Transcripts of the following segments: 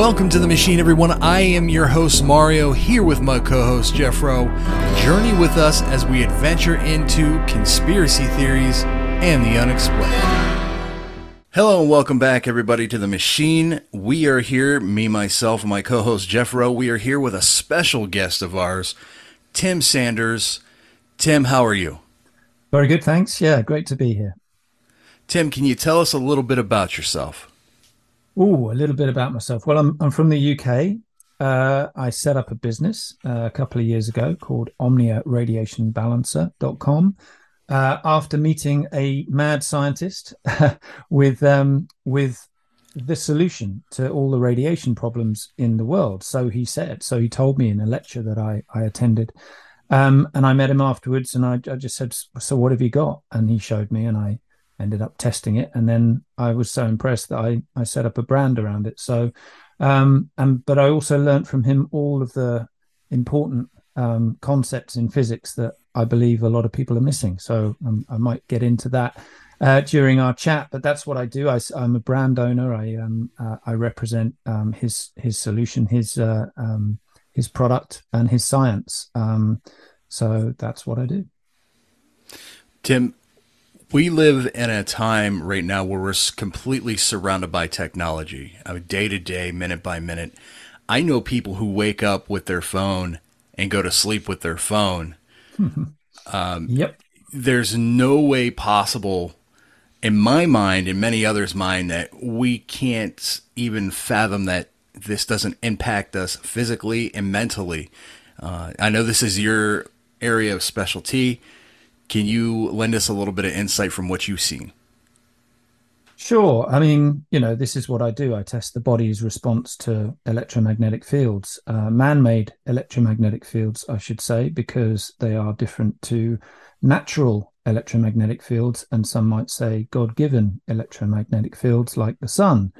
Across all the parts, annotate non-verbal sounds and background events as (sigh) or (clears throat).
Welcome to the machine, everyone. I am your host, Mario, here with my co host, Jeff Rowe. Journey with us as we adventure into conspiracy theories and the unexplained. Hello and welcome back, everybody, to the machine. We are here, me, myself, and my co host, Jeff Rowe. We are here with a special guest of ours, Tim Sandars. Tim, how are you? Very good, thanks. Yeah, great to be here. Tim, can you tell us a little bit about yourself? Oh, a little bit about myself. Well, I'm I'm from the UK. Uh, I set up a business uh, a couple of years ago called OmniaRadiationBalancer.com uh, after meeting a mad scientist (laughs) with um, with the solution to all the radiation problems in the world. So he said. So he told me in a lecture that I I attended. Um, and I met him afterwards, and I, I just said, "So what have you got?" And he showed me, and I ended up testing it. And then i was so impressed that i i set up a brand around it. So um and but i also learned from him all of the important um concepts in physics that i believe a lot of people are missing. So um, i might get into that uh, during our chat but that's what i do. I, am a brand owner. I um uh, i represent um his his solution his uh, um his product and his science. Um so that's what i do. Tim we live in a time right now where we're completely surrounded by technology, I mean, day to day, minute by minute. I know people who wake up with their phone and go to sleep with their phone. (laughs) um, yep. There's no way possible, in my mind, in many others' mind, that we can't even fathom that this doesn't impact us physically and mentally. Uh, I know this is your area of specialty. Can you lend us a little bit of insight from what you've seen? Sure. I mean, you know, this is what I do. I test the body's response to electromagnetic fields, uh, man made electromagnetic fields, I should say, because they are different to natural electromagnetic fields. And some might say God given electromagnetic fields like the sun.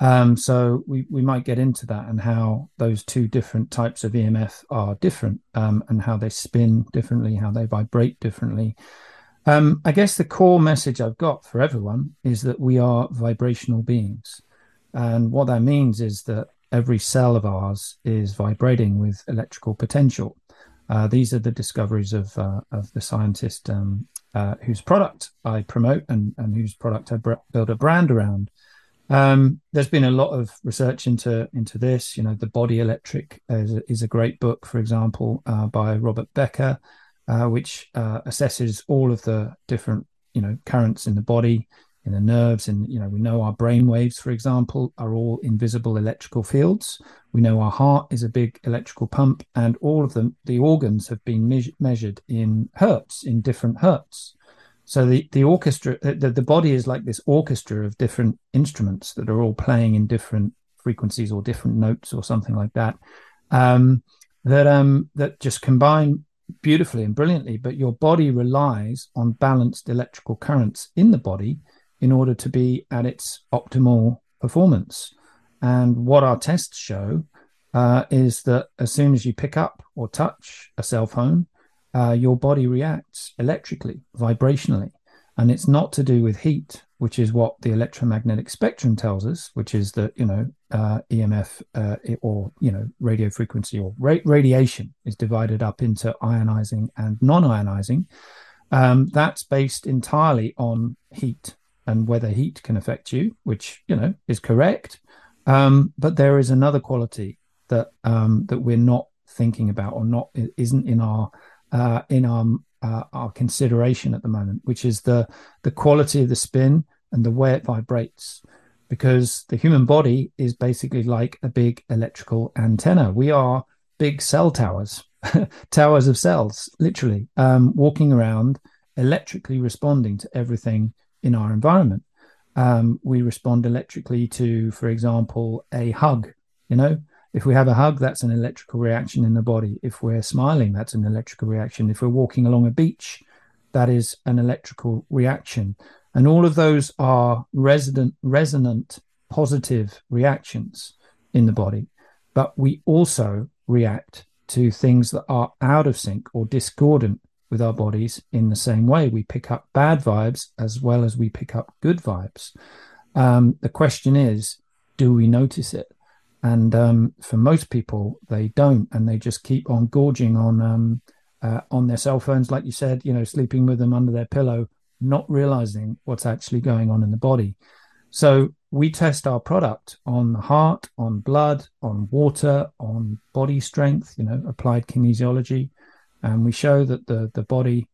Um, so we, we might get into that and how those two different types of EMF are different um, and how they spin differently, how they vibrate differently. Um, I guess the core message I've got for everyone is that we are vibrational beings. And what that means is that every cell of ours is vibrating with electrical potential. Uh, these are the discoveries of, uh, of the scientist um, uh, whose product I promote and, and whose product I build a brand around. Um, there's been a lot of research into into this. You know, the Body Electric is a, is a great book, for example, uh, by Robert Becker, uh, which uh, assesses all of the different you know currents in the body, in the nerves, and you know we know our brain waves, for example, are all invisible electrical fields. We know our heart is a big electrical pump, and all of them, the organs have been me- measured in hertz, in different hertz. So the the orchestra, the, the body is like this orchestra of different instruments that are all playing in different frequencies or different notes or something like that. Um, that um that just combine beautifully and brilliantly. But your body relies on balanced electrical currents in the body in order to be at its optimal performance. And what our tests show uh, is that as soon as you pick up or touch a cell phone, uh, your body reacts electrically, vibrationally. And it's not to do with heat, which is what the electromagnetic spectrum tells us, which is that, you know, uh, EMF uh, or, you know, radio frequency or ra- radiation is divided up into ionizing and non ionizing. Um, that's based entirely on heat and whether heat can affect you, which, you know, is correct. Um, but there is another quality that um, that we're not thinking about or not isn't in our uh, in our uh, our consideration at the moment, which is the the quality of the spin and the way it vibrates. Because the human body is basically like a big electrical antenna. We are big cell towers, (laughs) towers of cells, literally um, walking around, electrically responding to everything in our environment. Um, we respond electrically to, for example, a hug. You know, if we have a hug, that's an electrical reaction in the body. If we're smiling, that's an electrical reaction. If we're walking along a beach, that is an electrical reaction. And all of those are resident, resonant, positive reactions in the body. But we also react to things that are out of sync or discordant with our bodies in the same way. We pick up bad vibes as well as we pick up good vibes. Um, the question is, do we notice it? And um, for most people, they don't, and they just keep on gorging on um, uh, on their cell phones, like you said, you know, sleeping with them under their pillow, not realizing what's actually going on in the body. So we test our product on the heart, on blood, on water, on body strength, you know, applied kinesiology, and we show that the the body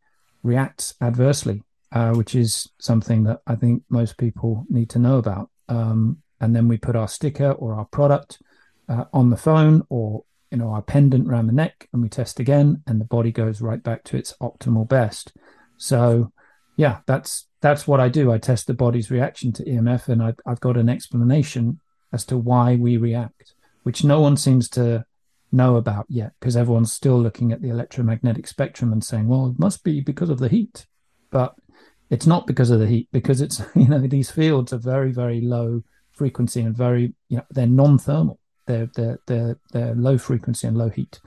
reacts adversely, uh, which is something that I think most people need to know about. Um, and then we put our sticker or our product uh, on the phone or you know our pendant around the neck, and we test again, and the body goes right back to its optimal best. So, yeah, that's that's what I do. I test the body's reaction to EMF, and I've, I've got an explanation as to why we react, which no one seems to know about yet because everyone's still looking at the electromagnetic spectrum and saying, well, it must be because of the heat. But it's not because of the heat, because it's, (laughs) you know, these fields are very, very low frequency and very, you know, they're non thermal. They're, they're, they're, they're low frequency and low heat.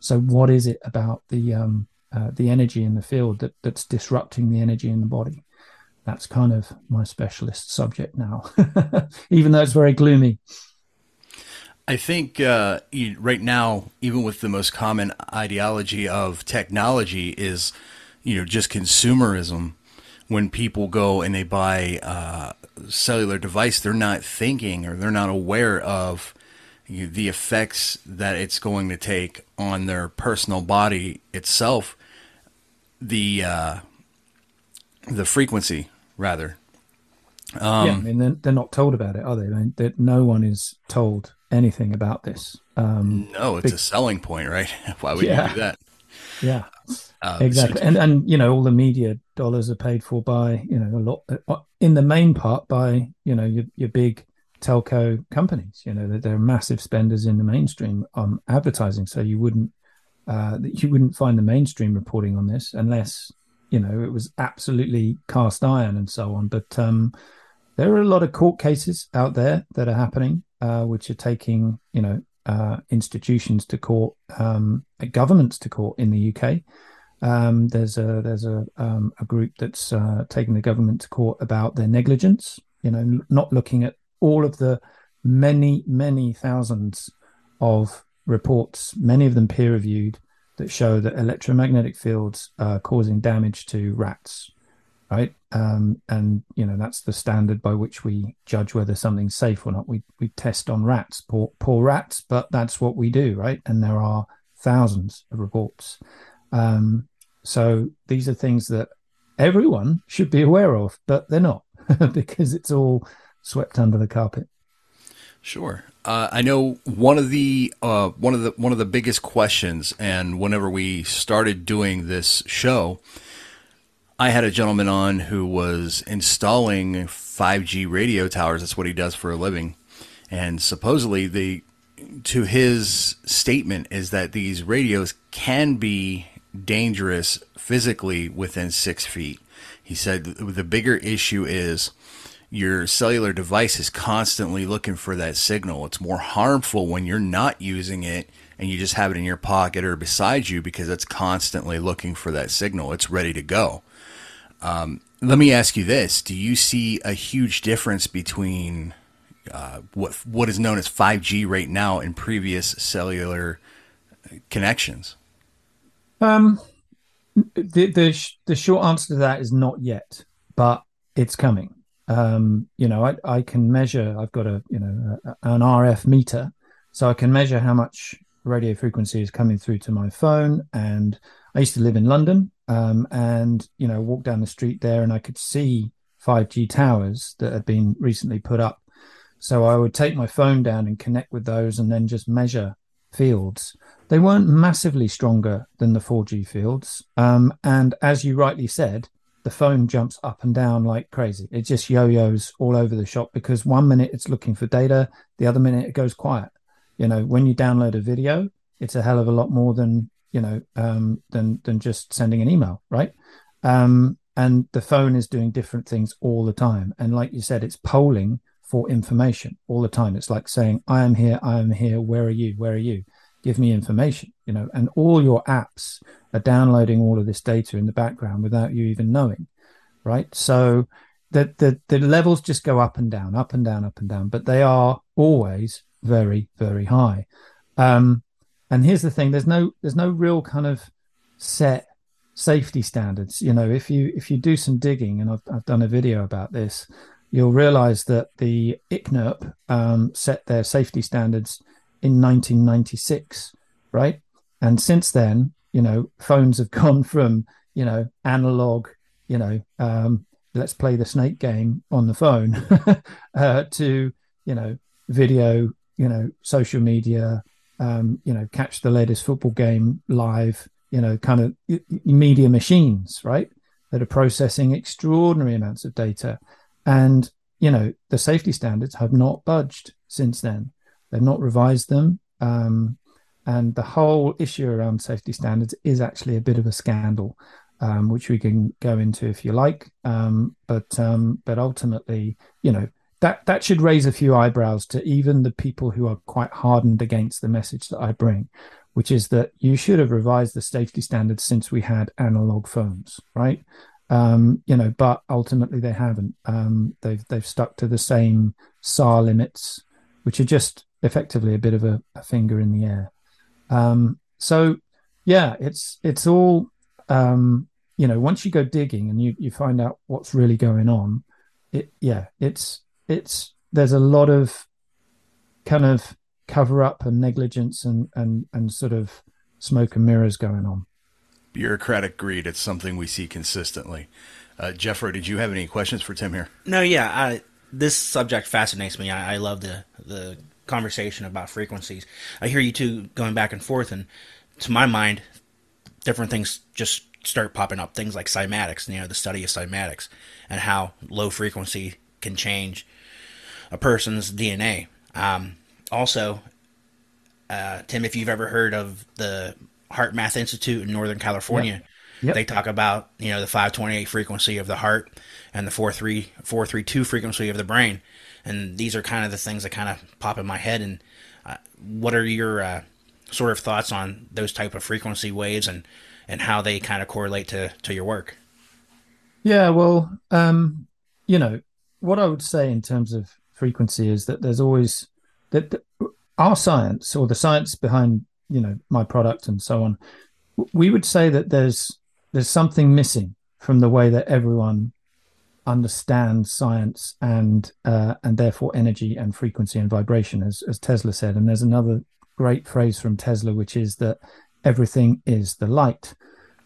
So, what is it about the, um, uh, the energy in the field that, that's disrupting the energy in the body? That's kind of my specialist subject now, (laughs) even though it's very gloomy. I think uh, right now, even with the most common ideology of technology, is you know just consumerism. When people go and they buy a cellular device, they're not thinking or they're not aware of the effects that it's going to take on their personal body itself. The uh, the frequency, rather. Um, yeah, I mean they're, they're, not told about it, are they? I mean, that no one is told anything about this. Um, no, it's a selling point, right? (laughs) Why would yeah, you do that? Yeah, um, exactly. So and and you know, all the media dollars are paid for by you know a lot uh, in the main part by you know your your big telco companies. You know, that they're massive spenders in the mainstream um, advertising. So you wouldn't uh, you wouldn't find the mainstream reporting on this unless you know it was absolutely cast iron and so on. But um, there are a lot of court cases out there that are happening uh, which are taking you know uh, institutions to court, um, governments to court in the UK. Um, there's a there's a um, a group that's uh, taking the government to court about their negligence. You know, not looking at all of the many many thousands of reports, many of them peer reviewed, that show that electromagnetic fields are causing damage to rats, right? Um, and you know that's the standard by which we judge whether something's safe or not. We we test on rats, poor poor rats, but that's what we do, right? And there are thousands of reports. Um, so these are things that everyone should be aware of, but they're not (laughs) because it's all swept under the carpet. Sure. Uh, I know one of the uh, one of the one of the biggest questions, and whenever we started doing this show, I had a gentleman on who was installing 5G radio towers. That's what he does for a living. And supposedly, the to his statement is that these radios can be dangerous physically within six feet. He said the bigger issue is your cellular device is constantly looking for that signal. It's more harmful when you're not using it and you just have it in your pocket or beside you because it's constantly looking for that signal. It's ready to go. Um, let me ask you this: Do you see a huge difference between uh, what what is known as 5G right now and previous cellular connections? Um, the the the short answer to that is not yet, but it's coming. Um, you know, I, I can measure. I've got a you know a, an RF meter, so I can measure how much radio frequency is coming through to my phone. And I used to live in London, um, and you know walk down the street there and i could see 5g towers that had been recently put up so i would take my phone down and connect with those and then just measure fields they weren't massively stronger than the 4g fields um, and as you rightly said the phone jumps up and down like crazy it just yo-yos all over the shop because one minute it's looking for data the other minute it goes quiet you know when you download a video it's a hell of a lot more than you know, um, than than just sending an email, right? Um, and the phone is doing different things all the time. And like you said, it's polling for information all the time. It's like saying, "I am here, I am here. Where are you? Where are you? Give me information." You know, and all your apps are downloading all of this data in the background without you even knowing, right? So the the the levels just go up and down, up and down, up and down, but they are always very, very high. Um, and here's the thing: there's no there's no real kind of set safety standards. You know, if you if you do some digging, and I've I've done a video about this, you'll realize that the ICNIRP um, set their safety standards in 1996, right? And since then, you know, phones have (laughs) gone from you know analog, you know, um, let's play the snake game on the phone, (laughs) uh, to you know video, you know, social media, um, you know, catch the latest football game live, you know, kind of media machines, right? That are processing extraordinary amounts of data. And, you know, the safety standards have not budged since then. They've not revised them. Um, and the whole issue around safety standards is actually a bit of a scandal, um, which we can go into if you like. Um, but um, but ultimately, you know, that that should raise a few eyebrows to even the people who are quite hardened against the message that I bring, which is that you should have revised the safety standards since we had analog phones, right? Um, you know, but ultimately they haven't. Um, they've they've stuck to the same SAR limits, which are just effectively a bit of a, a finger in the air. Um, so yeah, it's it's all um, you know. Once you go digging and you you find out what's really going on, it yeah, it's it's there's a lot of kind of cover up and negligence and and and sort of smoke and mirrors going on. Bureaucratic greed. It's something we see consistently. Uh, Jeffro, did you have any questions for Tim here? No, yeah. I, this subject fascinates me. I, I love the the conversation about frequencies. I hear you two going back and forth, and to my mind, different things just start popping up. Things like cymatics, you know, the study of cymatics, and how low frequency can change a person's DNA. Um, also, uh, Tim, if you've ever heard of the HeartMath Institute in Northern California, yep. Yep. they talk about you know the 528 frequency of the heart and the 43432 frequency of the brain, and these are kind of the things that kind of pop in my head. And uh, what are your uh, sort of thoughts on those type of frequency waves and and how they kind of correlate to to your work? Yeah, well, um, you know, what I would say in terms of frequency is that there's always that, that our science or the science behind you know my product and so on we would say that there's there's something missing from the way that everyone understands science and uh, and therefore energy and frequency and vibration as as Tesla said and there's another great phrase from Tesla which is that everything is the light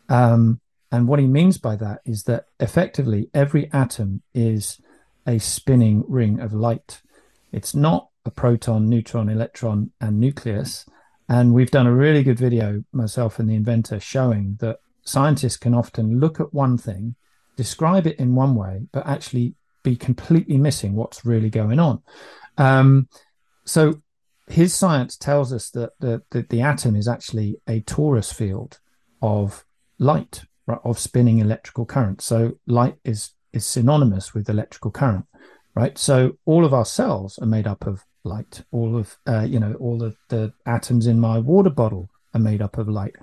um, and what he means by that is that effectively every atom is a spinning ring of light. It's not a proton, neutron, electron, and nucleus. And we've done a really good video, myself and the inventor, showing that scientists can often look at one thing, describe it in one way, but actually be completely missing what's really going on. Um, so his science tells us that the, the, the atom is actually a torus field of light, right, of spinning electrical current. So light is is synonymous with electrical current, right? So all of our cells are made up of light. All of uh, you know, all of the atoms in my water bottle are made up of light.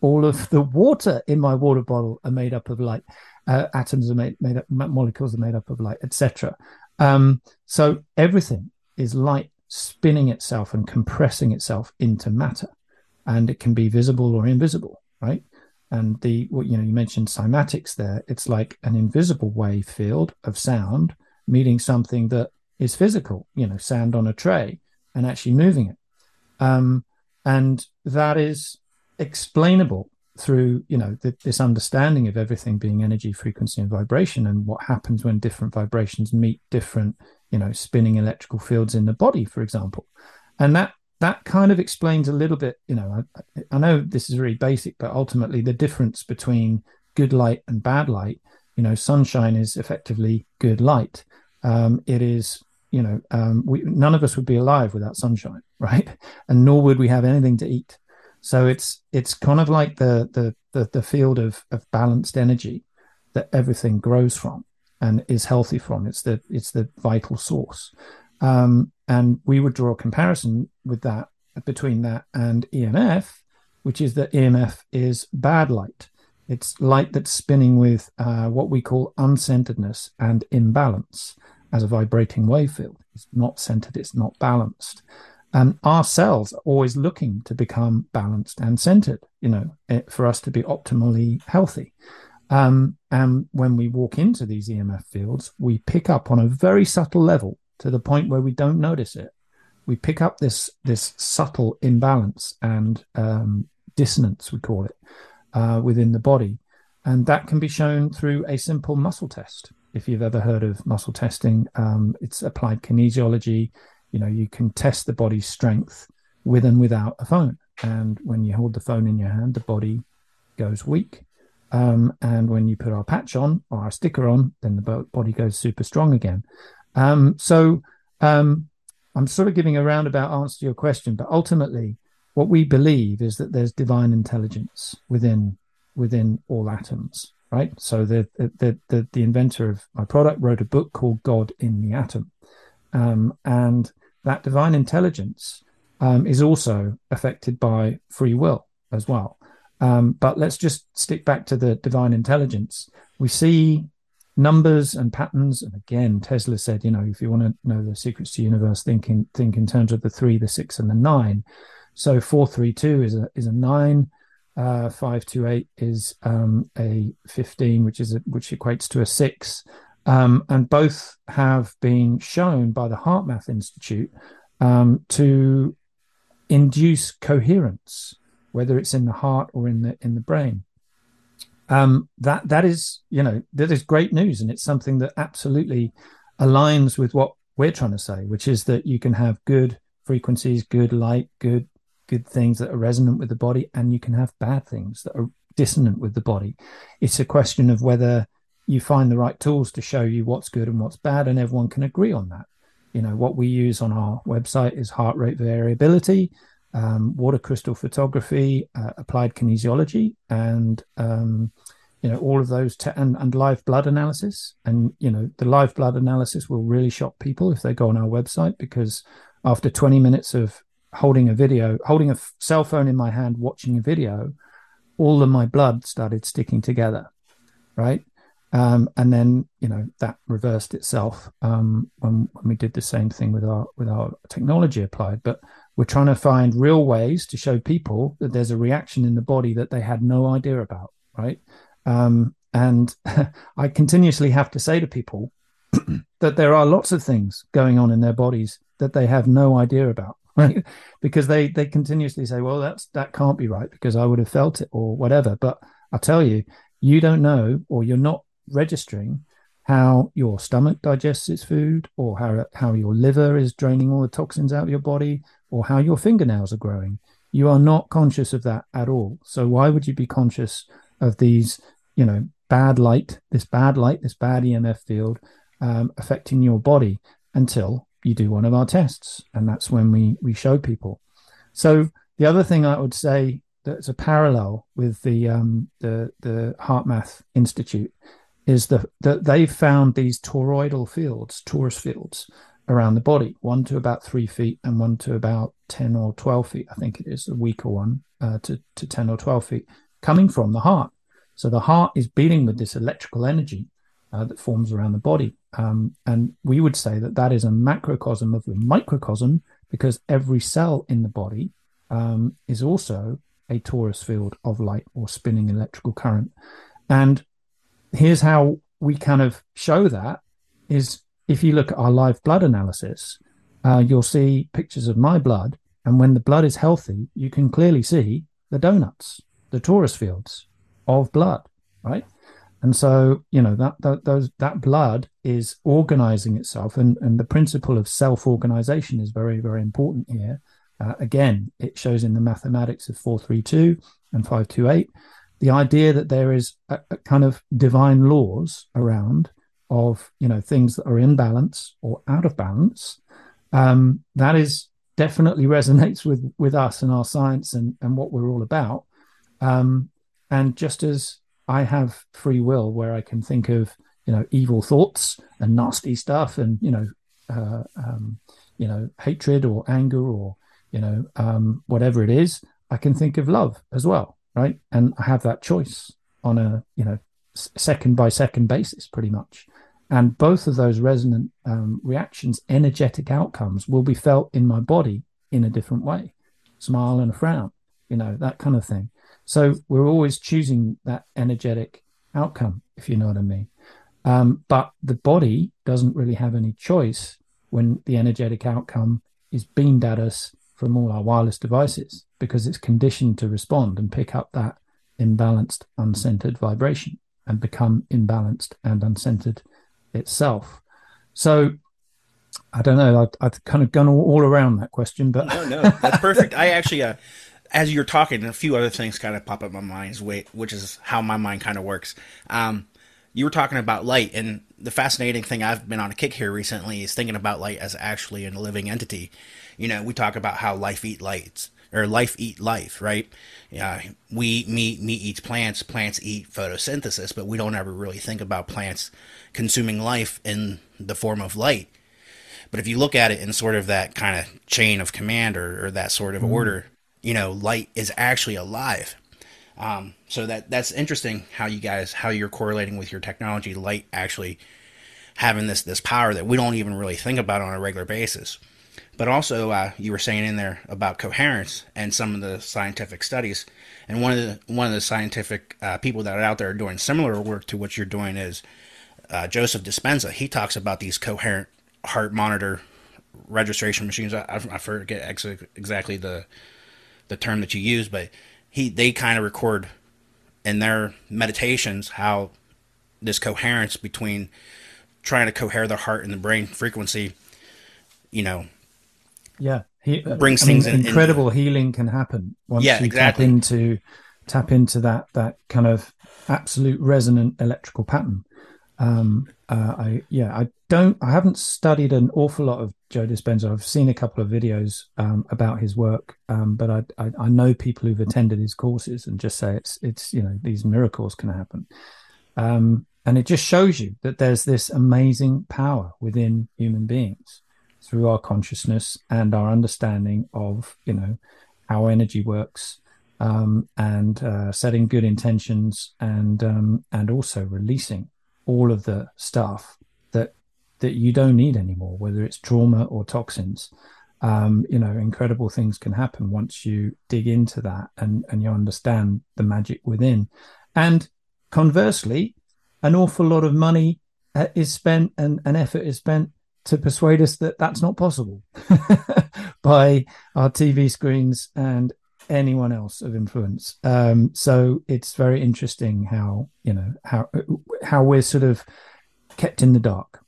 All of the water in my water bottle are made up of light. Uh, atoms are made, made up, molecules are made up of light, etc. Um, so everything is light spinning itself and compressing itself into matter, and it can be visible or invisible, right? and the you know you mentioned cymatics there it's like an invisible wave field of sound meeting something that is physical you know sand on a tray and actually moving it um, and that is explainable through you know th- this understanding of everything being energy frequency and vibration and what happens when different vibrations meet different you know spinning electrical fields in the body for example. And that that kind of explains a little bit you know I, I, know this is very basic but ultimately the difference between good light and bad light you know sunshine is effectively good light. Um, it is you know um, we, none of us would be alive without sunshine (laughs) right? And nor would we have anything to eat so it's it's kind of like the the the, the field of of balanced energy that everything grows from and is healthy from it's the it's the vital source um, and we would draw a comparison with that between that and EMF, which is that EMF is bad light. It's light that's spinning with uh, what we call uncenteredness and imbalance as a vibrating wave field. It's not centered, it's not balanced. And our cells are always looking to become balanced and centered, you know, eh, for us to be optimally healthy. Um, and when we walk into these EMF fields, we pick up on a very subtle level to the point where we don't notice it. We pick up this this subtle imbalance and um, dissonance, we call it, uh, within the body, and that can be shown through a simple muscle test. If you've ever heard of muscle testing, um, it's applied kinesiology. You know, you can test the body's strength with and without a phone. And when you hold the phone in your hand, the body goes weak. Um, and when you put our patch on or our sticker on, then the body goes super strong again. Um, so um, I'm sort of giving a roundabout answer to your question, but ultimately, what we believe is that there's divine intelligence within within all atoms, right? So the the the, the inventor of my product wrote a book called God in the Atom, um, and that divine intelligence um, is also affected by free will as well. Um, but let's just stick back to the divine intelligence. We see numbers and patterns. And again, Tesla said, you know, if you want to know the secrets to the universe, think in, think in terms of the three, the six, and the nine. So four, three, two is a is a nine. Uh, five two eight is um, a fifteen, which is a, which equates to a six. Um, and both have been shown by the HeartMath Institute um, to induce coherence, whether it's in the heart or in the in the brain um, that that is you know that is great news, and it's something that absolutely aligns with what we're trying to say, which is that you can have good frequencies, good light, good good things that are resonant with the body, and you can have bad things that are dissonant with the body. It's a question of whether you find the right tools to show you what's good and what's bad, and everyone can agree on that. You know, what we use on our website is heart rate variability, um, water crystal photography, uh, applied kinesiology, and um, you know all of those te- and, and live blood analysis. And you know the live blood analysis will really shock people if they go on our website because after 20 minutes of holding a video, holding a f- cell phone in my hand, watching a video, all of my blood started sticking together, right? Um, and then you know that reversed itself um, when, when we did the same thing with our with our technology applied. But we're trying to find real ways to show people that there's a reaction in the body that they had no idea about, right? Um, and (laughs) I continuously have to say to people (clears throat) that there are lots of things going on in their bodies that they have no idea about, (laughs) right? because they they continuously say, "Well, that's that can't be right because I would have felt it or whatever." But I tell you, you don't know, or you're not registering how your stomach digests its food, or how how your liver is draining all the toxins out of your body, or how your fingernails are growing. You are not conscious of that at all. So why would you be conscious of these, you know, bad light, this bad light, this bad EMF field um, affecting your body until you do one of our tests, and that's when we we show people. So the other thing I would say that's a parallel with the um, the the HeartMath Institute is that that they've found these toroidal fields, torus fields, around the body, one to about three feet and one to about 10 or 12 feet. I think it is a weaker one uh, to, to 10 or 12 feet coming from the heart. So the heart is beating with this electrical energy uh, that forms around the body. Um, and we would say that that is a macrocosm of the microcosm because every cell in the body um, is also a torus field of light or spinning electrical current. And here's how we kind of show that is if you look at our live blood analysis, uh, you'll see pictures of my blood. And when the blood is healthy, you can clearly see the donuts, the torus fields of blood, right? And so, you know, that, that, those, that blood is organizing itself. And, and the principle of self organization is very, very important here. Uh, again, it shows in the mathematics of 432 and 528 the idea that there is a, a kind of divine laws around of you know things that are in balance or out of balance um, that is definitely (laughs) resonates with with us and our science and and what we're all about. Um, and just as i have free will where i can think of you know evil thoughts and nasty stuff and you know uh, um, you know hatred or anger or you know um, whatever it is i can think of love as well right and i have that choice on a you know second by second basis pretty much and both of those resonant um, reactions, energetic outcomes, will be felt in my body in a different way, smile and a frown, you know, that kind of thing. So we're always choosing that energetic outcome, if you know what I mean. Um, but the body doesn't really have any choice when the energetic outcome is beamed at us from all our wireless devices because it's conditioned to respond and pick up that imbalanced, uncentered vibration and become imbalanced and uncentered itself. So I don't know. I've, I've kind of gone all, all, around that question, but no, no, that's (laughs) perfect. I actually, uh, as you're talking, a few other things kind of pop up in my mind, which is how my mind kind of works. Um, you were talking about light, and the fascinating thing I've been on a kick here recently is thinking about light as actually a living entity. You know, we talk about how life eat lights or life eat life, right? Yeah, we eat meat meat eats plants, plants eat photosynthesis, but we don't ever really think about plants consuming life in the form of light. But if you look at it in sort of that kind of chain of command or, or that sort of mm-hmm. order, you know, light is actually alive. Um, so that that's interesting how you guys how you're correlating with your technology, light actually having this this power that we don't even really think about on a regular basis. But also, uh, you were saying in there about coherence and some of the scientific studies, and one of the one of the scientific uh, people that are out there doing similar work to what you're doing is uh, Joseph Dispenza. He talks about these coherent heart monitor registration machines. I, I forget ex- exactly the the term that you use, but he they kind of record in their meditations how this coherence between trying to cohere the heart and the brain frequency, you know, yeah, he uh, brings I things mean, in, incredible in, healing can happen once yeah, you exactly. tap into tap into that that kind of absolute resonant electrical pattern. Um, uh, I yeah, I don't, I haven't studied an awful lot of Joe Dispenza. I've seen a couple of videos um, about his work, um, but I, I, I know people who've attended his courses and just say it's it's you know these miracles can happen, um, and it just shows you that there's this amazing power within human beings through our consciousness and our understanding of you know how energy works um, and uh, setting good intentions and um, and also releasing all of the stuff that that you don't need anymore whether it's trauma or toxins. Um, you know incredible things can happen once you dig into that and and you understand the magic within. And conversely an awful lot of money uh, is spent and, and effort is spent to persuade us that that's not possible (laughs) by our TV screens and anyone else of influence. Um, so it's very interesting how you know how how we're sort of kept in the dark.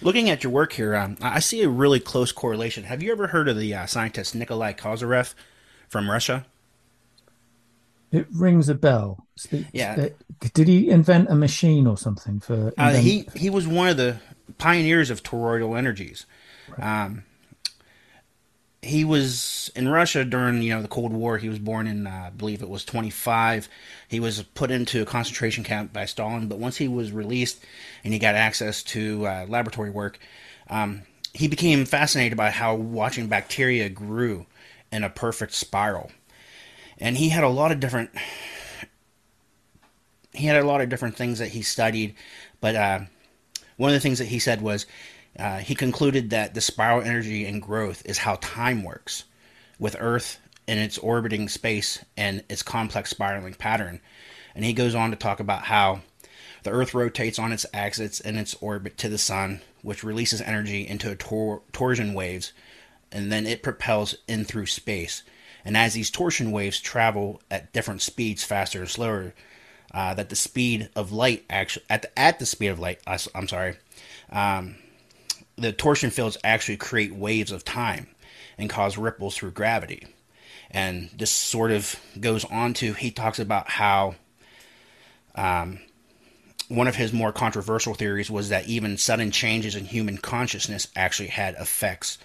Looking at your work here, um, I see a really close correlation. Have you ever heard of the uh, scientist Nikolai Kozyrev from Russia? It rings a bell. Yeah. Did he invent a machine or something for? Uh, he he was one of the pioneers of toroidal energies. Right. Um, he was in Russia during you know the Cold War. He was born in uh, I believe it was 25. He was put into a concentration camp by Stalin, but once he was released and he got access to uh, laboratory work, um, he became fascinated by how watching bacteria grew in a perfect spiral, and he had a lot of different he had a lot of different things that he studied, but uh, one of the things that he said was uh, he concluded that the spiral energy and growth is how time works with Earth in its orbiting space and its complex spiraling pattern. And he goes on to talk about how the Earth rotates on its axis in its orbit to the Sun, which releases energy into tor- torsion waves, and then it propels in through space. And as these torsion waves travel at different speeds, faster or slower, uh, that the speed of light actually at the, at the speed of light. I, am sorry, um, the torsion fields actually create waves of time and cause ripples through gravity. And this sort of goes on to he talks about how um, one of his more controversial theories was that even sudden changes in human consciousness actually had effects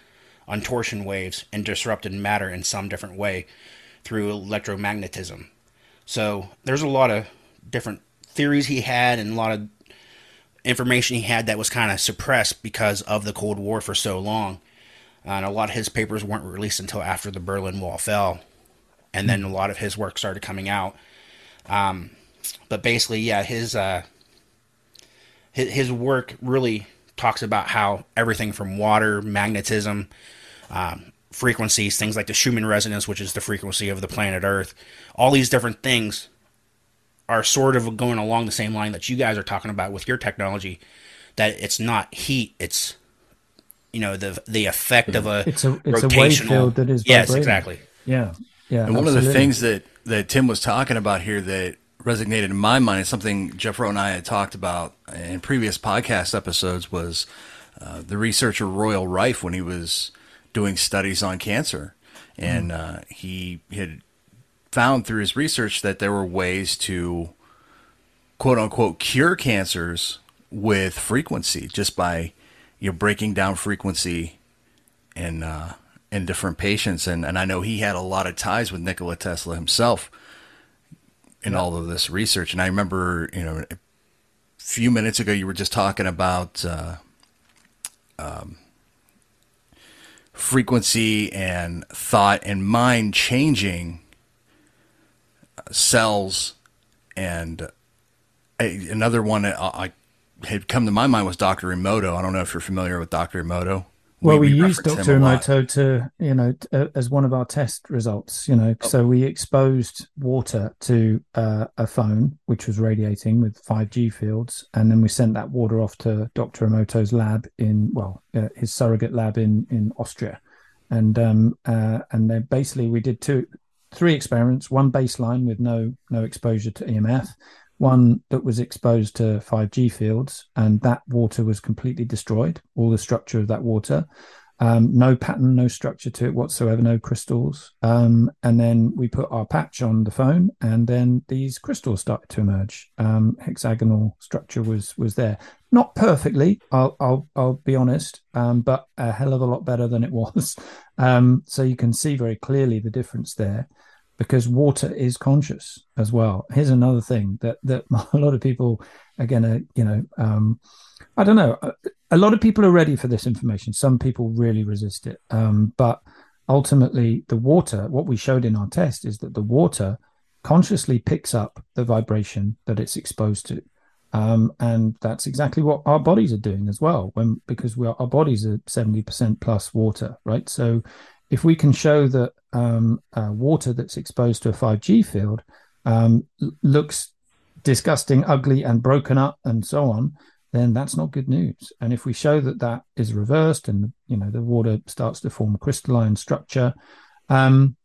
on torsion waves and disrupted matter in some different way through electromagnetism. So there's a lot of different theories he had and a lot of information he had that was kind of suppressed because of the Cold War for so long. And a lot of his papers weren't released until after the Berlin Wall fell. And then a lot of his work started coming out. Um, but basically, yeah, his, uh, his, his work really talks about how everything from water, magnetism, um, frequencies, things like the Schumann resonance, which is the frequency of the planet Earth. All these different things are sort of going along the same line that you guys are talking about with your technology. That it's not heat; it's you know the the effect of a it's a it's a wave field that is yes exactly yeah yeah and one of the things that that Tim was talking about here that resonated in my mind is something Jeff Rowe and I had talked about in previous podcast episodes was uh, the researcher Royal Rife when he was doing studies on cancer and mm. uh, he had found through his research that there were ways to quote unquote cure cancers with frequency just by you know breaking down frequency in uh, in different patients. And and I know he had a lot of ties with Nikola Tesla himself in all of this research. And I remember you know a few minutes ago you were just talking about uh, um, frequency and thought and mind changing cells and a, another one I, had come to my mind was Dr. Emoto. I don't know if you're familiar with Dr. Emoto. Well, we, we, we used Dr. Emoto to, you know, uh, as one of our test results, you know, oh. so we exposed water to uh, a phone which was radiating with 5G fields, and then we sent that water off to Dr. Emoto's lab in, well, uh, his surrogate lab in in Austria, and um, uh, and then basically we did two, three experiments, one baseline with no no exposure to EMF, one that was exposed to 5G fields, and that water was completely destroyed, all the structure of that water. Um, no pattern, no structure to it whatsoever, no crystals. Um, and then we put our patch on the phone, and then these crystals started to emerge. Um, hexagonal structure was was there, not perfectly. I'll I'll, I'll be honest, um, but a hell of a lot better than it (laughs) was. Um, so you can see very clearly the difference there because water is conscious as well. Here's another thing that that (laughs) a lot of people again, uh, you know, um, I don't know. A, lot of people are ready for this information. Some people really resist it, um, but ultimately, the water. What we showed in our test is that the water consciously picks up the vibration that it's exposed to. Um, and that's exactly what our bodies are doing as well when because we are, our bodies are 70% plus water right so if we can show that um, uh, water that's exposed to a 5G field um, looks disgusting, ugly, and broken up, and so on, then that's not good news. And if we show that that is reversed, and you know the water starts to form crystalline structure, um,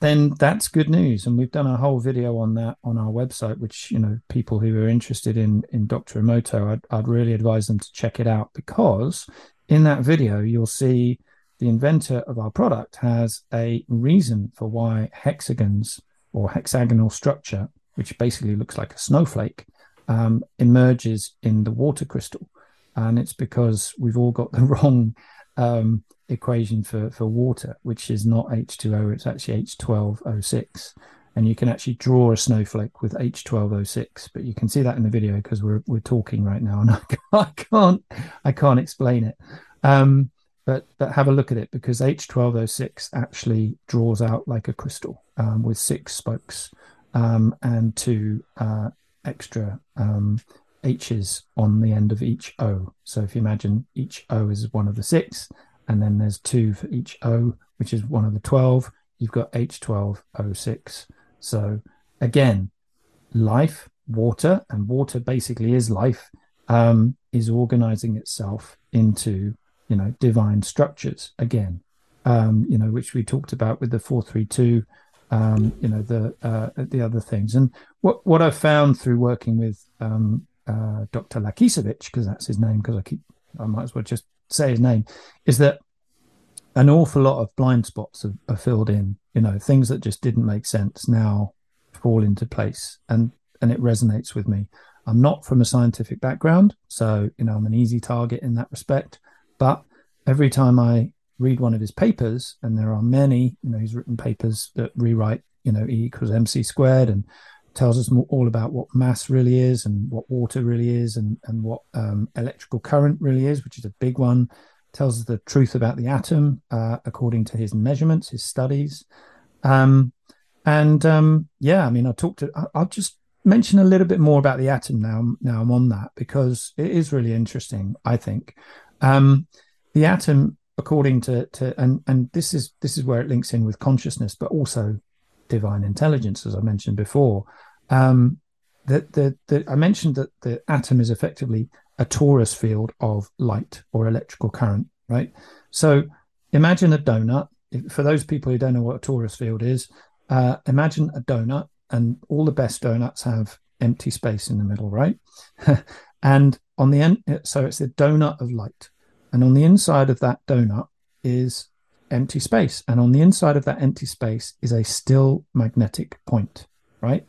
then that's good news. And we've done a whole video on that on our website, which you know people who are interested in in Dr. Emoto, I'd, I'd really advise them to check it out because in that video you'll see the inventor of our product has a reason for why hexagons or hexagonal structure, which basically looks like a snowflake, um, emerges in the water crystal. And it's because we've all got the (laughs) wrong um, equation for, for water, which is not H2O, it's actually H12O6. And you can actually draw a snowflake with H12O6, but you can see that in the video because we're, we're talking right now (laughs) and I can't, I can't explain it. Um, but but have a look at it because H12O6 actually draws out like a crystal um, with six spokes um, and two uh, extra um, H's on the end of each O. So if you imagine each O is one of the six, and then there's two for each O, which is one of the 12, you've got H12O6. So again, life, water, and water basically is life, um, is organizing itself into you know divine structures again um, you know which we talked about with the 432 um, you know the uh, the other things and what what I've found through working with um, uh, Dr. Lakisevich because that's his name because I keep I might as well just say his name is that an awful lot of blind spots are, are filled in you know things that just didn't make sense now fall into place and and it resonates with me I'm not from a scientific background so you know I'm an easy target in that respect but every time I read one of his papers, and there are many, you know, he's written papers that rewrite, you know, E equals mc squared and tells us all about what mass really is and what water really is and, and what um, electrical current really is, which is a big one. Tells us the truth about the atom uh, according to his measurements, his studies. Um, and um, yeah, I mean, I talked to, I, will just mention a little bit more about the atom now. Now I'm on that because it is really interesting, I think. Um, the atom, according to to and and this is this is where it links in with consciousness, but also divine intelligence, as I mentioned before. Um, the, the, the, I mentioned that the atom is effectively a torus field of light or electrical current, right? So imagine a donut. For those people who don't know what a torus field is, uh, imagine a donut, and all the best donuts have empty space in the middle, right? (laughs) and on the end, so it's a donut of light. And on the inside of that donut is empty space. And on the inside of that empty space is a still magnetic point, right?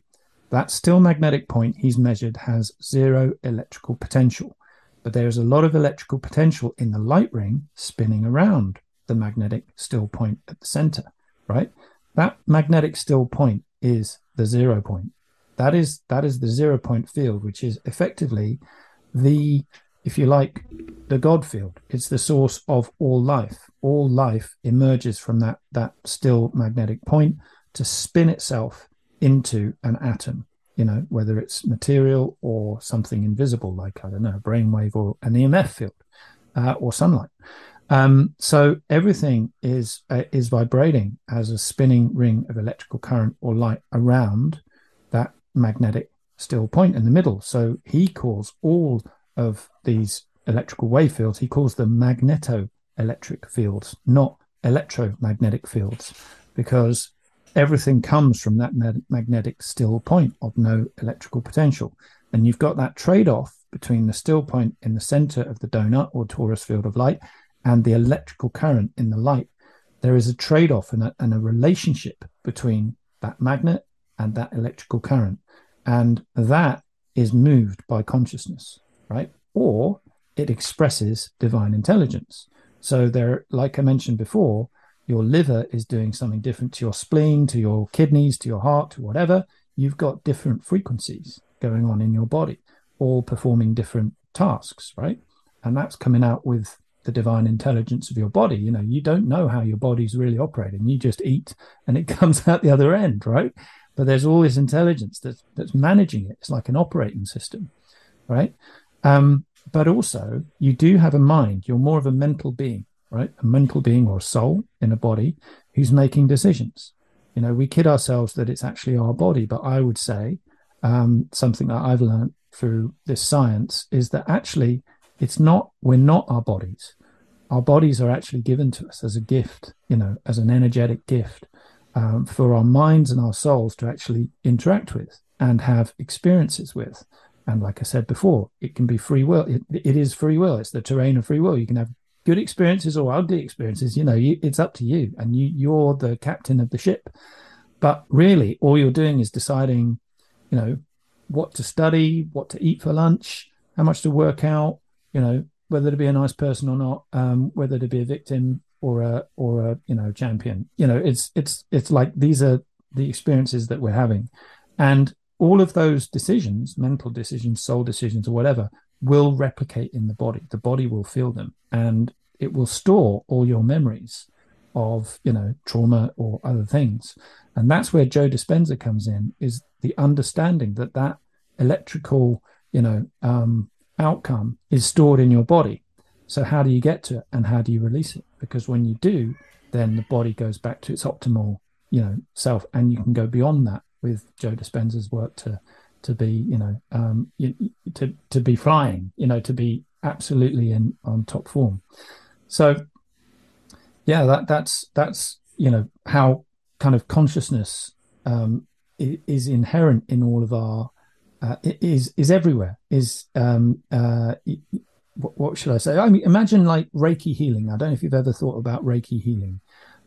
That still magnetic point he's measured has zero electrical potential. But there's a lot of electrical potential in the light ring spinning around the magnetic still point at the center, right? That magnetic still point is the zero point. That is that is the zero point field, which is effectively the, if you like, the God field. It's the source of all life. All life emerges from that that still magnetic point to spin itself into an atom. You know, whether it's material or something invisible, like I don't know, a brainwave or an EMF field uh, or sunlight. Um, so everything is uh, is vibrating as a spinning ring of electrical current or light around that magnetic still point in the middle. So he calls all of these electrical wave fields, he calls them magneto-electric fields, not electromagnetic fields, because everything comes from that magnetic still point of no electrical potential. And you've got that trade-off between the still point in the center of the donut or torus field of light and the electrical current in the light. There is a trade-off and and a relationship between that magnet and that electrical current. And that is moved by consciousness, right? Or it expresses divine intelligence. So there, like I mentioned before, your liver is doing something different to your spleen, to your kidneys, to your heart, to whatever. You've got different frequencies going on in your body, all performing different tasks, right? And that's coming out with the divine intelligence of your body. You know, you don't know how your body's really operating. You just eat and it (laughs) comes out the other end, right? but there's all this intelligence that's that's managing it. It's like an operating system, right? Um, but also, you do have a mind. You're more of a mental being, right? A mental being or a soul in a body who's making decisions. You know, we kid ourselves that it's actually our body, but I would say um, something that I've learned through this science is that actually it's not. We're not our bodies. Our bodies are actually given to us as a gift. You know, as an energetic gift um, for our minds and our souls to actually interact with and have experiences with. And like I said before, it can be free will. It, it is free will. It's the terrain of free will. You can have good experiences or ugly experiences. You know, you, it's up to you, and you you're the captain of the ship. But really, all you're doing is deciding, you know, what to study, what to eat for lunch, how much to work out. You know, whether to be a nice person or not, um, whether to be a victim or a or a you know champion you know it's it's it's like these are the experiences that we're having and all of those decisions mental decisions soul decisions or whatever will replicate in the body. The body will feel them and it will store all your memories of you know trauma or other things. And that's where joe dispenza comes in is the understanding that that electrical you know um, outcome is stored in your body. So how do you get to it and how do you release it? Because when you do, then the body goes back to its optimal, you know, self, and you can go beyond that with Joe Dispenza's work to to be, you know, um, to to be flying, you know, to be absolutely in on top form. So, yeah, that that's that's you know how kind of consciousness um, is inherent in all of our uh, is is everywhere is um, uh, what, what, should I say? I mean, imagine like Reiki healing. I don't know if you've ever thought about Reiki healing,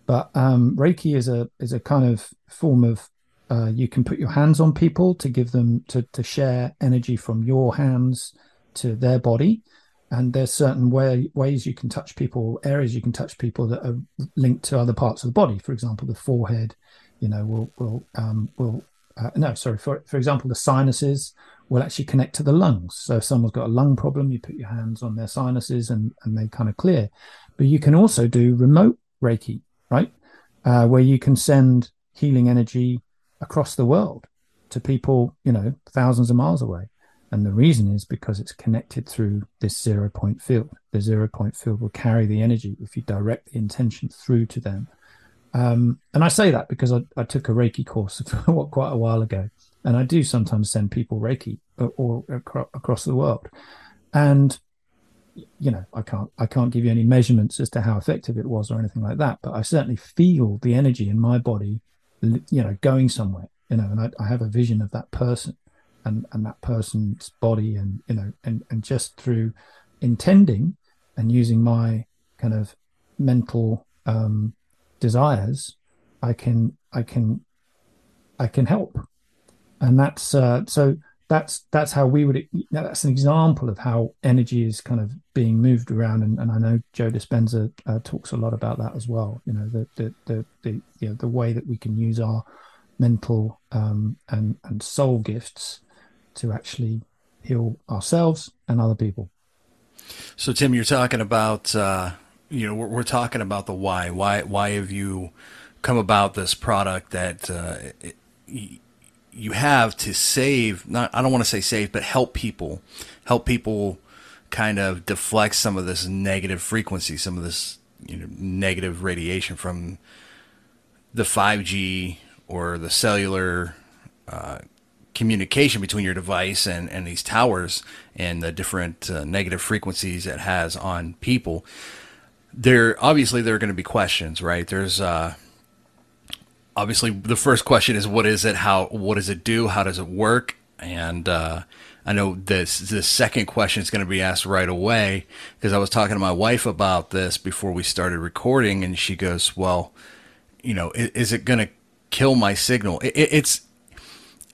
but um, Reiki is a is a kind of form of uh, you can put your hands on people to give them to to share energy from your hands to their body, and there's certain way, ways you can touch people, areas you can touch people that are linked to other parts of the body. For example, the forehead, you know, will will um, will uh, no, sorry, for for example, the sinuses will actually connect to the lungs. So if someone's got a lung problem, you put your hands on their sinuses and, and they kind of clear. But you can also do remote Reiki, right? Uh, where you can send healing energy across the world to people, you know, thousands of miles away. And the reason is because it's connected through this zero point field. The zero point field will carry the energy if you direct the intention through to them. Um, and I say that because I, I, took a Reiki course (laughs) quite a while ago, and I do sometimes send people Reiki or, or acro- across the world. And you know, I can't I can't give you any measurements as to how effective it was or anything like that, but I certainly feel the energy in my body, you know, going somewhere. You know, and I, I have a vision of that person and and that person's body and you know and and just through intending and using my kind of mental um desires i can i can i can help and that's uh so that's that's how we would that's an example of how energy is kind of being moved around and, and i know joe dispenza uh, talks a lot about that as well you know the the the, the you know the way that we can use our mental um, and and soul gifts to actually heal ourselves and other people. So, Tim, you're talking about, uh, you know, we're, we're, talking about the why. Why, why have you come about this product that uh, it, you have to save? Not, I don't want to say save, but help people, help people kind of deflect some of this negative frequency, some of this you know negative radiation from the 5G or the cellular uh, communication between your device and, and these towers and the different uh, negative frequencies it has on people, there obviously there are going to be questions, right? There's uh, obviously the first question is what is it? How what does it do? How does it work? And uh, I know this the second question is going to be asked right away because I was talking to my wife about this before we started recording, and she goes, "Well, you know, is, is it going to kill my signal?" It, it's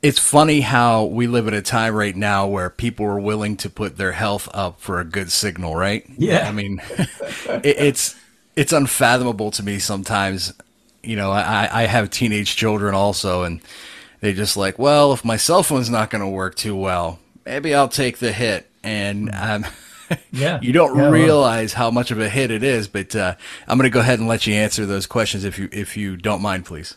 it's funny how we live at a time right now where people are willing to put their health up for a good signal, right? Yeah. I mean, (laughs) it, it's it's unfathomable to me sometimes. You know, I, I have teenage children also, and they just like, well, if my cell phone's not going to work too well, maybe I'll take the hit. And um, (laughs) yeah, you don't yeah, realize well. how much of a hit it is. But uh, I'm going to go ahead and let you answer those questions if you if you don't mind, please.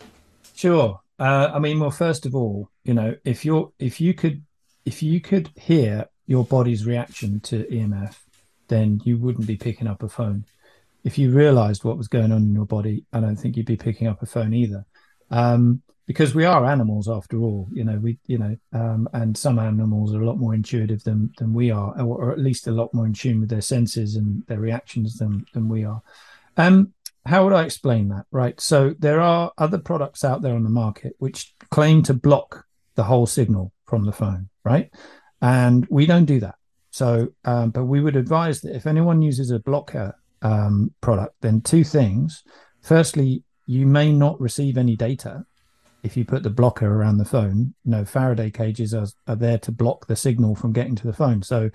Sure. Uh, I mean, well, first of all, you know, if you're if you could if you could hear your body's reaction to EMF, then you wouldn't be picking up a phone. If you realized what was going on in your body, I don't think you'd be picking up a phone either. Um, because we are animals after all, you know, we, you know, um, and some animals are a lot more intuitive than than we are, or, or, at least a lot more in tune with their senses and their reactions than than we are. Um, how would I explain that? Right. So there are other products out there on the market which claim to block the whole signal from the phone, right? And we don't do that. So, um, but we would advise that if anyone uses a blocker um, product, then two things. Firstly, you may not receive any data if you put the blocker around the phone. You know, Faraday cages are, are there to block the signal from getting to the phone. So,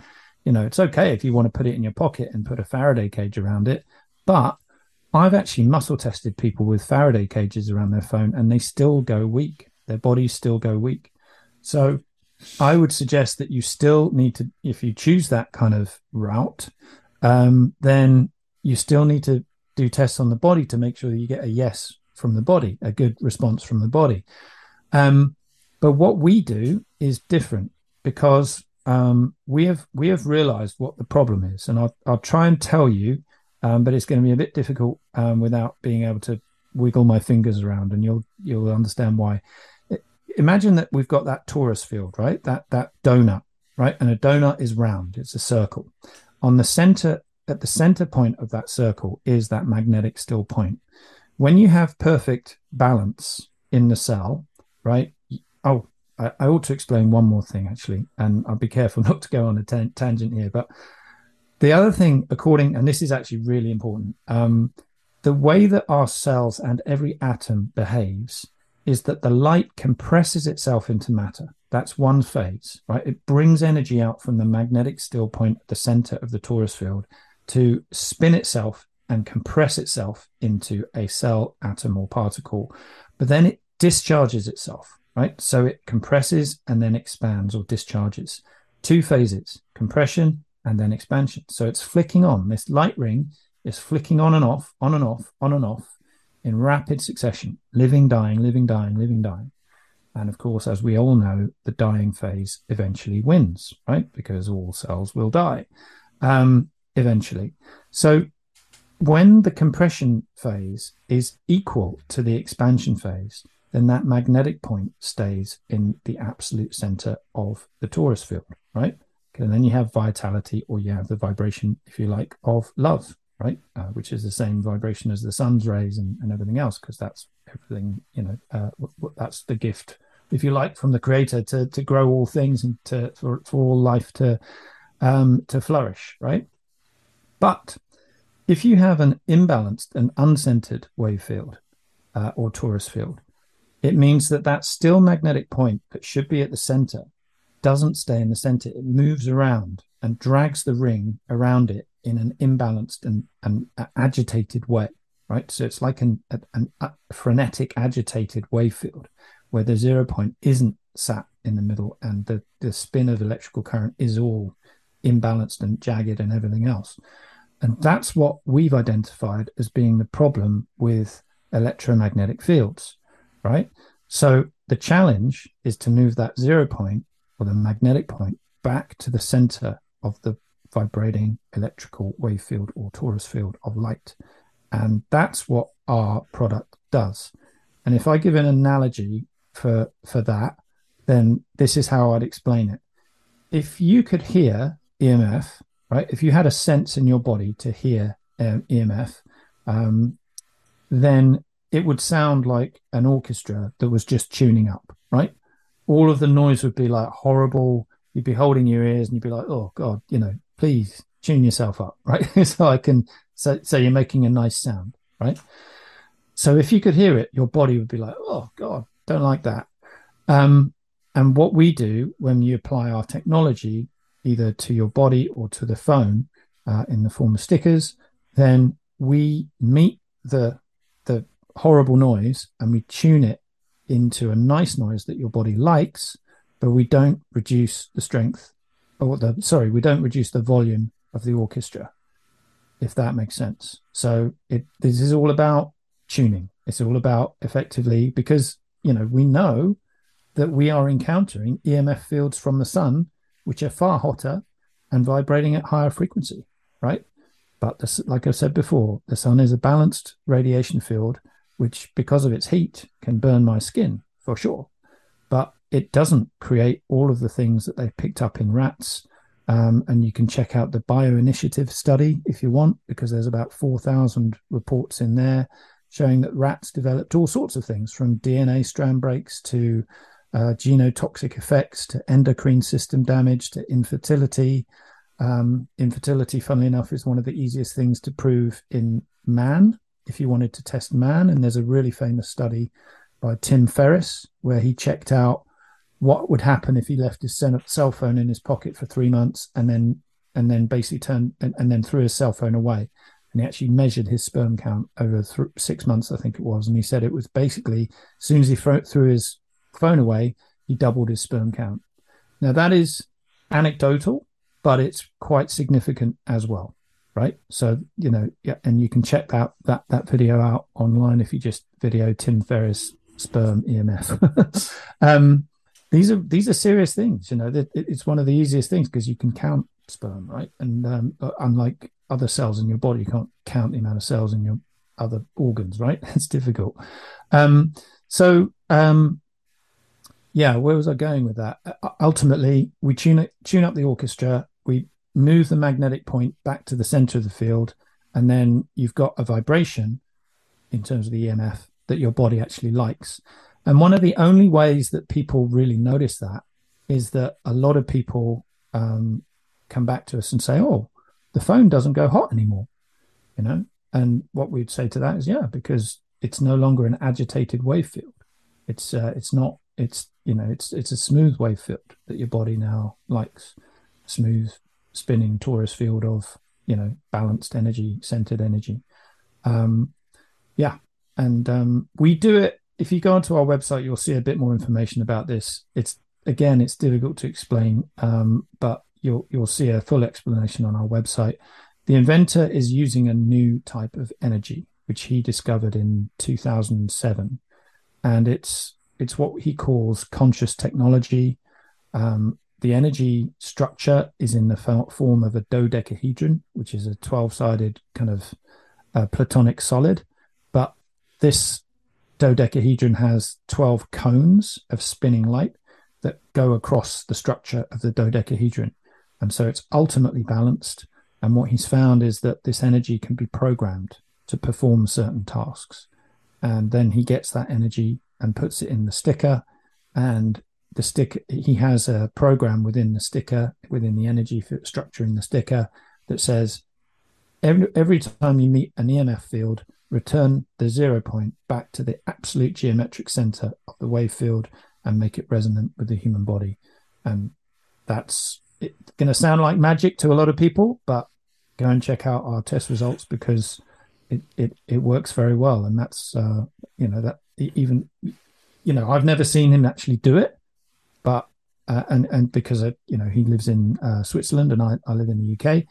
you know, it's okay if you want to put it in your pocket and put a Faraday cage around it, but I've actually muscle tested people with Faraday cages around their phone and they still go weak. Their bodies still go weak. So I would suggest that you still need to, if you choose that kind of route, um, then you still need to do tests on the body to make sure that you get a yes from the body, a good response from the body. Um, but what we do is different because um, we have we have realized what the problem is, and I'll, I'll try and tell you um, but it's going to be a bit difficult um, without being able to wiggle my fingers around, and you'll you'll understand why. Imagine that we've got that torus field, right? That that donut, right? And a donut is round; it's a circle. On the center, at the center point of that circle, is that magnetic still point. When you have perfect balance in the cell, right? Oh, I, I ought to explain one more thing actually, and I'll be careful (laughs) not to go on a tangent here, but the other thing, according, and this is actually really important, um, the way that our cells and every atom behaves is that the light compresses itself into matter. That's one phase, right? It brings energy out from the magnetic still point at the center of the torus field to spin itself and compress itself into a cell, atom, or particle. But then it discharges itself, right? So it compresses and then expands or discharges. Two phases compression and then expansion. So it's flicking on. This light ring is flicking on and off, on and off, on and off in rapid succession, living, dying, living, dying, living, dying. And of course, as we all know, the dying phase eventually wins, right? Because all cells will die um, eventually. So when the compression phase is equal to the expansion phase, then that magnetic point stays in the absolute center of the torus field, right? And then you have vitality, or you have the vibration, if you like, of love, right? Uh, which is the same vibration as the sun's rays and, and everything else, because that's everything, you know, uh, that's the gift, if you like, from the creator to to grow all things and to for, for all life to um, to flourish, right? But if you have an imbalanced and uncentered wave field uh, or torus field, it means that that still magnetic point that should be at the center doesn't stay in the center. It moves around and drags the ring around it in an imbalanced and, and agitated way, right? So it's like an, an, a frenetic, agitated wave field where the zero point isn't sat in the middle and the, the spin of electrical current is all imbalanced and jagged and everything else. And that's what we've identified as being the problem with electromagnetic fields, right? So the challenge is to move that zero point or the magnetic point back to the center of the vibrating electrical wave field or torus field of light. And that's what our product does. And if I give an analogy for, for that, then this is how I'd explain it. If you could hear EMF, right? If you had a sense in your body to hear um, EMF, um, then it would sound like an orchestra that was just tuning up, right? All of the noise would be like horrible. You'd be holding your ears and you'd be like, oh God, you know, please tune yourself up, (laughs) right? so I can, so, so you're making a nice sound, right? So if you could hear it, your body would be like, oh God, don't like that. Um, and what we do when you apply our technology either to your body or to the phone uh, in the form of stickers, then we meet the the horrible noise and we tune it into a nice noise that your body likes, but we don't reduce the strength or the sorry, we don't reduce the volume of the orchestra, if that makes sense. So it this is all about tuning. It's all about effectively because you know we know that we are encountering EMF fields from the sun which are far hotter and vibrating at higher frequency, right? But this, like I said before, the sun is a balanced radiation field, which, because of its heat, can burn my skin for sure. But it doesn't create all of the things that they picked up in rats. Um, and you can check out the Bioinitiative study if you want, because there's about 4,000 reports in there showing that rats developed all sorts of things from DNA strand breaks to uh, genotoxic effects to endocrine system damage to infertility. Um, infertility, funnily enough, is one of the easiest things to prove in man if you wanted to test man. And there's a really famous study by Tim Ferriss where he checked out what would happen if he left his cell phone in his pocket for three months and then and then basically turned and, and then threw his cell phone away and he actually measured his sperm count over th- six months, I think it was, and he said it was basically as soon as he threw his phone away, he doubled his sperm count. Now that is anecdotal, but it's quite significant as well, right? So you know, yeah, and you can check that that that video out online if you just video Tim Ferriss sperm EMF. (laughs) um, these are these are serious things. You know, it's one of the easiest things because you can count sperm, right? And um, unlike other cells in your body, you can't count the amount of cells in your other organs, right? (laughs) It's difficult. Um, so um, yeah, where was I going with that? Uh, ultimately, we tune it, tune up the orchestra, we move the magnetic point back to the center of the field, and then you've got a vibration in terms of the EMF that your body actually likes. And one of the only ways that people really notice that is that a lot of people um, come back to us and say, "Oh, the phone doesn't go hot anymore," you know. And what we'd say to that is, "Yeah, because it's no longer an agitated wave field. It's uh, it's not it's you know it's it's a smooth wave field that your body now likes. Smooth spinning torus field of you know balanced energy centered energy. Um yeah. And um we do it. If you go onto our website you'll see a bit more information about this. It's again it's difficult to explain um but you'll you'll see a full explanation on our website. The inventor is using a new type of energy which he discovered in 2007 and it's it's what he calls conscious technology. Um, the energy structure is in the form of a dodecahedron, which is a 12 sided kind of uh, platonic solid. But this dodecahedron has 12 cones of spinning light that go across the structure of the dodecahedron. And so it's ultimately balanced. And what he's found is that this energy can be programmed to perform certain tasks. And then he gets that energy and puts it in the sticker. And the stick he has a program within the sticker, within the energy structure in the sticker that says every, every time you meet an EMF field, return the zero point back to the absolute geometric center of the wave field and make it resonant with the human body. And that's going to sound like magic to a lot of people, but go and check out our test results because it, it, it works very well. And that's, uh, you know, that even, you know, I've never seen him actually do it, but, uh, and, and because, you know, he lives in uh, Switzerland and I, I live in the UK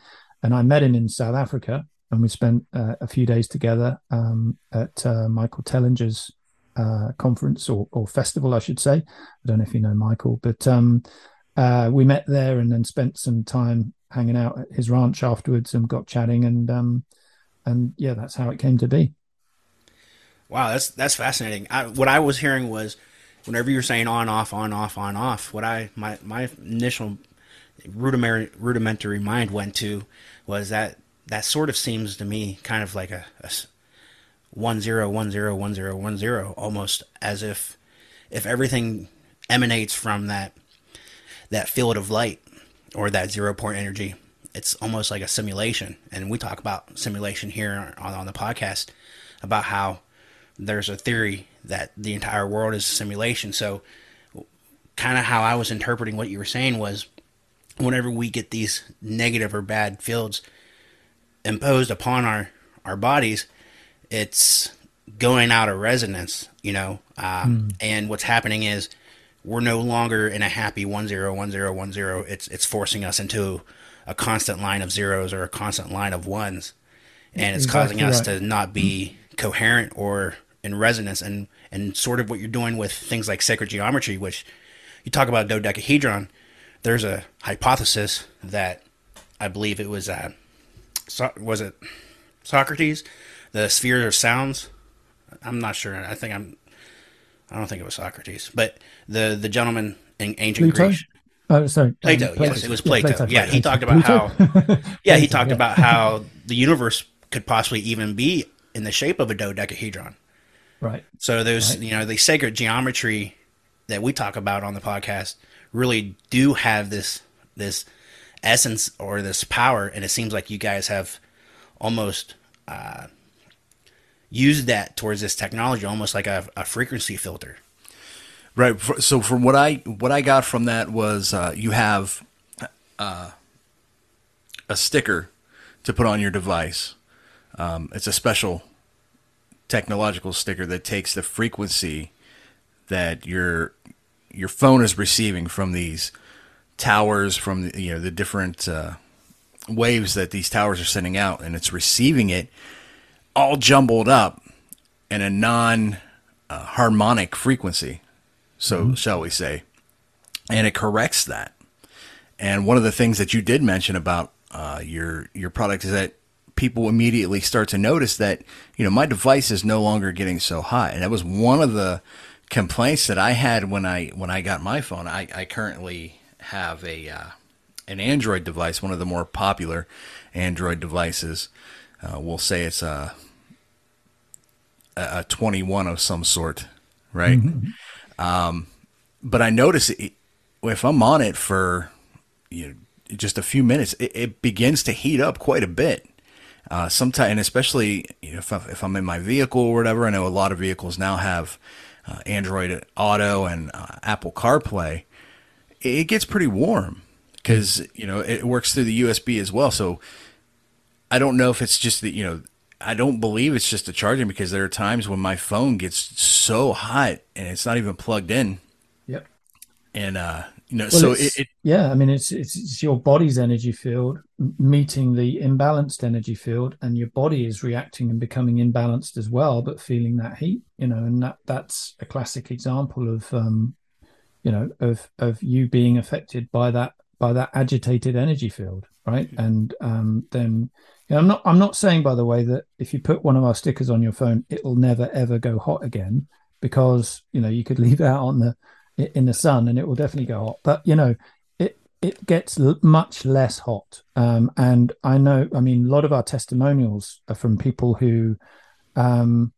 and I met him in South Africa and we spent uh, a few days together um, at uh, Michael Tellinger's uh, conference or, or, festival, I should say. I don't know if you know Michael, but um, we met there and then spent some time hanging out at his ranch afterwards and got chatting and um, and yeah, that's how it came to be. Wow, that's that's fascinating. I, what I was hearing was whenever you're saying on off on off on off, what I my my initial rudimentary rudimentary mind went to was that that sort of seems to me kind of like a, a one zero one zero one zero one zero, almost as if if everything emanates from that that field of light or that zero point energy, it's almost like a simulation. And we talk about simulation here on, on the podcast about how there's a theory that the entire world is a simulation. So, kind of how I was interpreting what you were saying was whenever we get these negative or bad fields imposed upon our, our bodies, it's going out of resonance, you know. Uh, mm. And what's happening is we're no longer in a happy one zero one zero one zero. It's it's forcing us into a constant line of zeros or a constant line of ones, and it's exactly causing us right. to not be coherent or in resonance. And and sort of what you're doing with things like sacred geometry, which you talk about dodecahedron. There's a hypothesis that I believe it was uh, so, was it Socrates the sphere of sounds. I'm not sure. I think I'm. I don't think it was Socrates, but the the gentleman in ancient Pluto? Greece. Oh, sorry. Plato. Um, Plato. Yes, it was Plato. Yeah, Plato, yeah he talked about Pluto? how. (laughs) Yeah, he talked yeah. about how the universe could possibly even be in the shape of a dodecahedron. Right. So those, right. you know, the sacred geometry that we talk about on the podcast really do have this this essence or this power, and it seems like you guys have almost uh, use that towards this technology almost like a, a frequency filter. Right. So from what I what I got from that was uh, you have uh, a sticker to put on your device. Um, it's a special technological sticker that takes the frequency that your your phone is receiving from these towers, from the, you know the different uh, waves that these towers are sending out, and it's receiving it all jumbled up in a non uh, harmonic frequency, so mm-hmm. shall we say. And it corrects that. And one of the things that you did mention about uh, your your product is that people immediately start to notice that you know my device is no longer getting so hot, and that was one of the complaints that I had when I when I got my phone. I, I currently have a uh, an Android device, one of the more popular Android devices. Uh, we'll say it's a a 21 of some sort, right? Mm-hmm. Um, but I notice it, if I'm on it for you know, just a few minutes, it, it, begins to heat up quite a bit. Uh, sometimes, and especially you know, if, I, if I'm in my vehicle or whatever, I know a lot of vehicles now have uh, Android Auto and uh, Apple CarPlay. It gets pretty warm because you know it works through the USB as well. So I don't know if it's just that you know I don't believe it's just the charging because there are times when my phone gets so hot and it's not even plugged in. Yep. And uh, You know, well, so it, it, yeah, I mean, it's, it's, it's your body's energy field meeting the imbalanced energy field, and your body is reacting and becoming imbalanced as well, but feeling that heat. You know, and that that's a classic example of um, you know, of of you being affected by that by that agitated energy field, right? Mm-hmm. And um, then you know, I'm not I'm not saying by the way that if you put one of our stickers on your phone, it'll never ever go hot again because you know you could (laughs) leave it out on the in the sun and it will definitely go hot. But you know, it it gets much less hot. Um, and I know, I mean, a lot of our testimonials are from people who, um,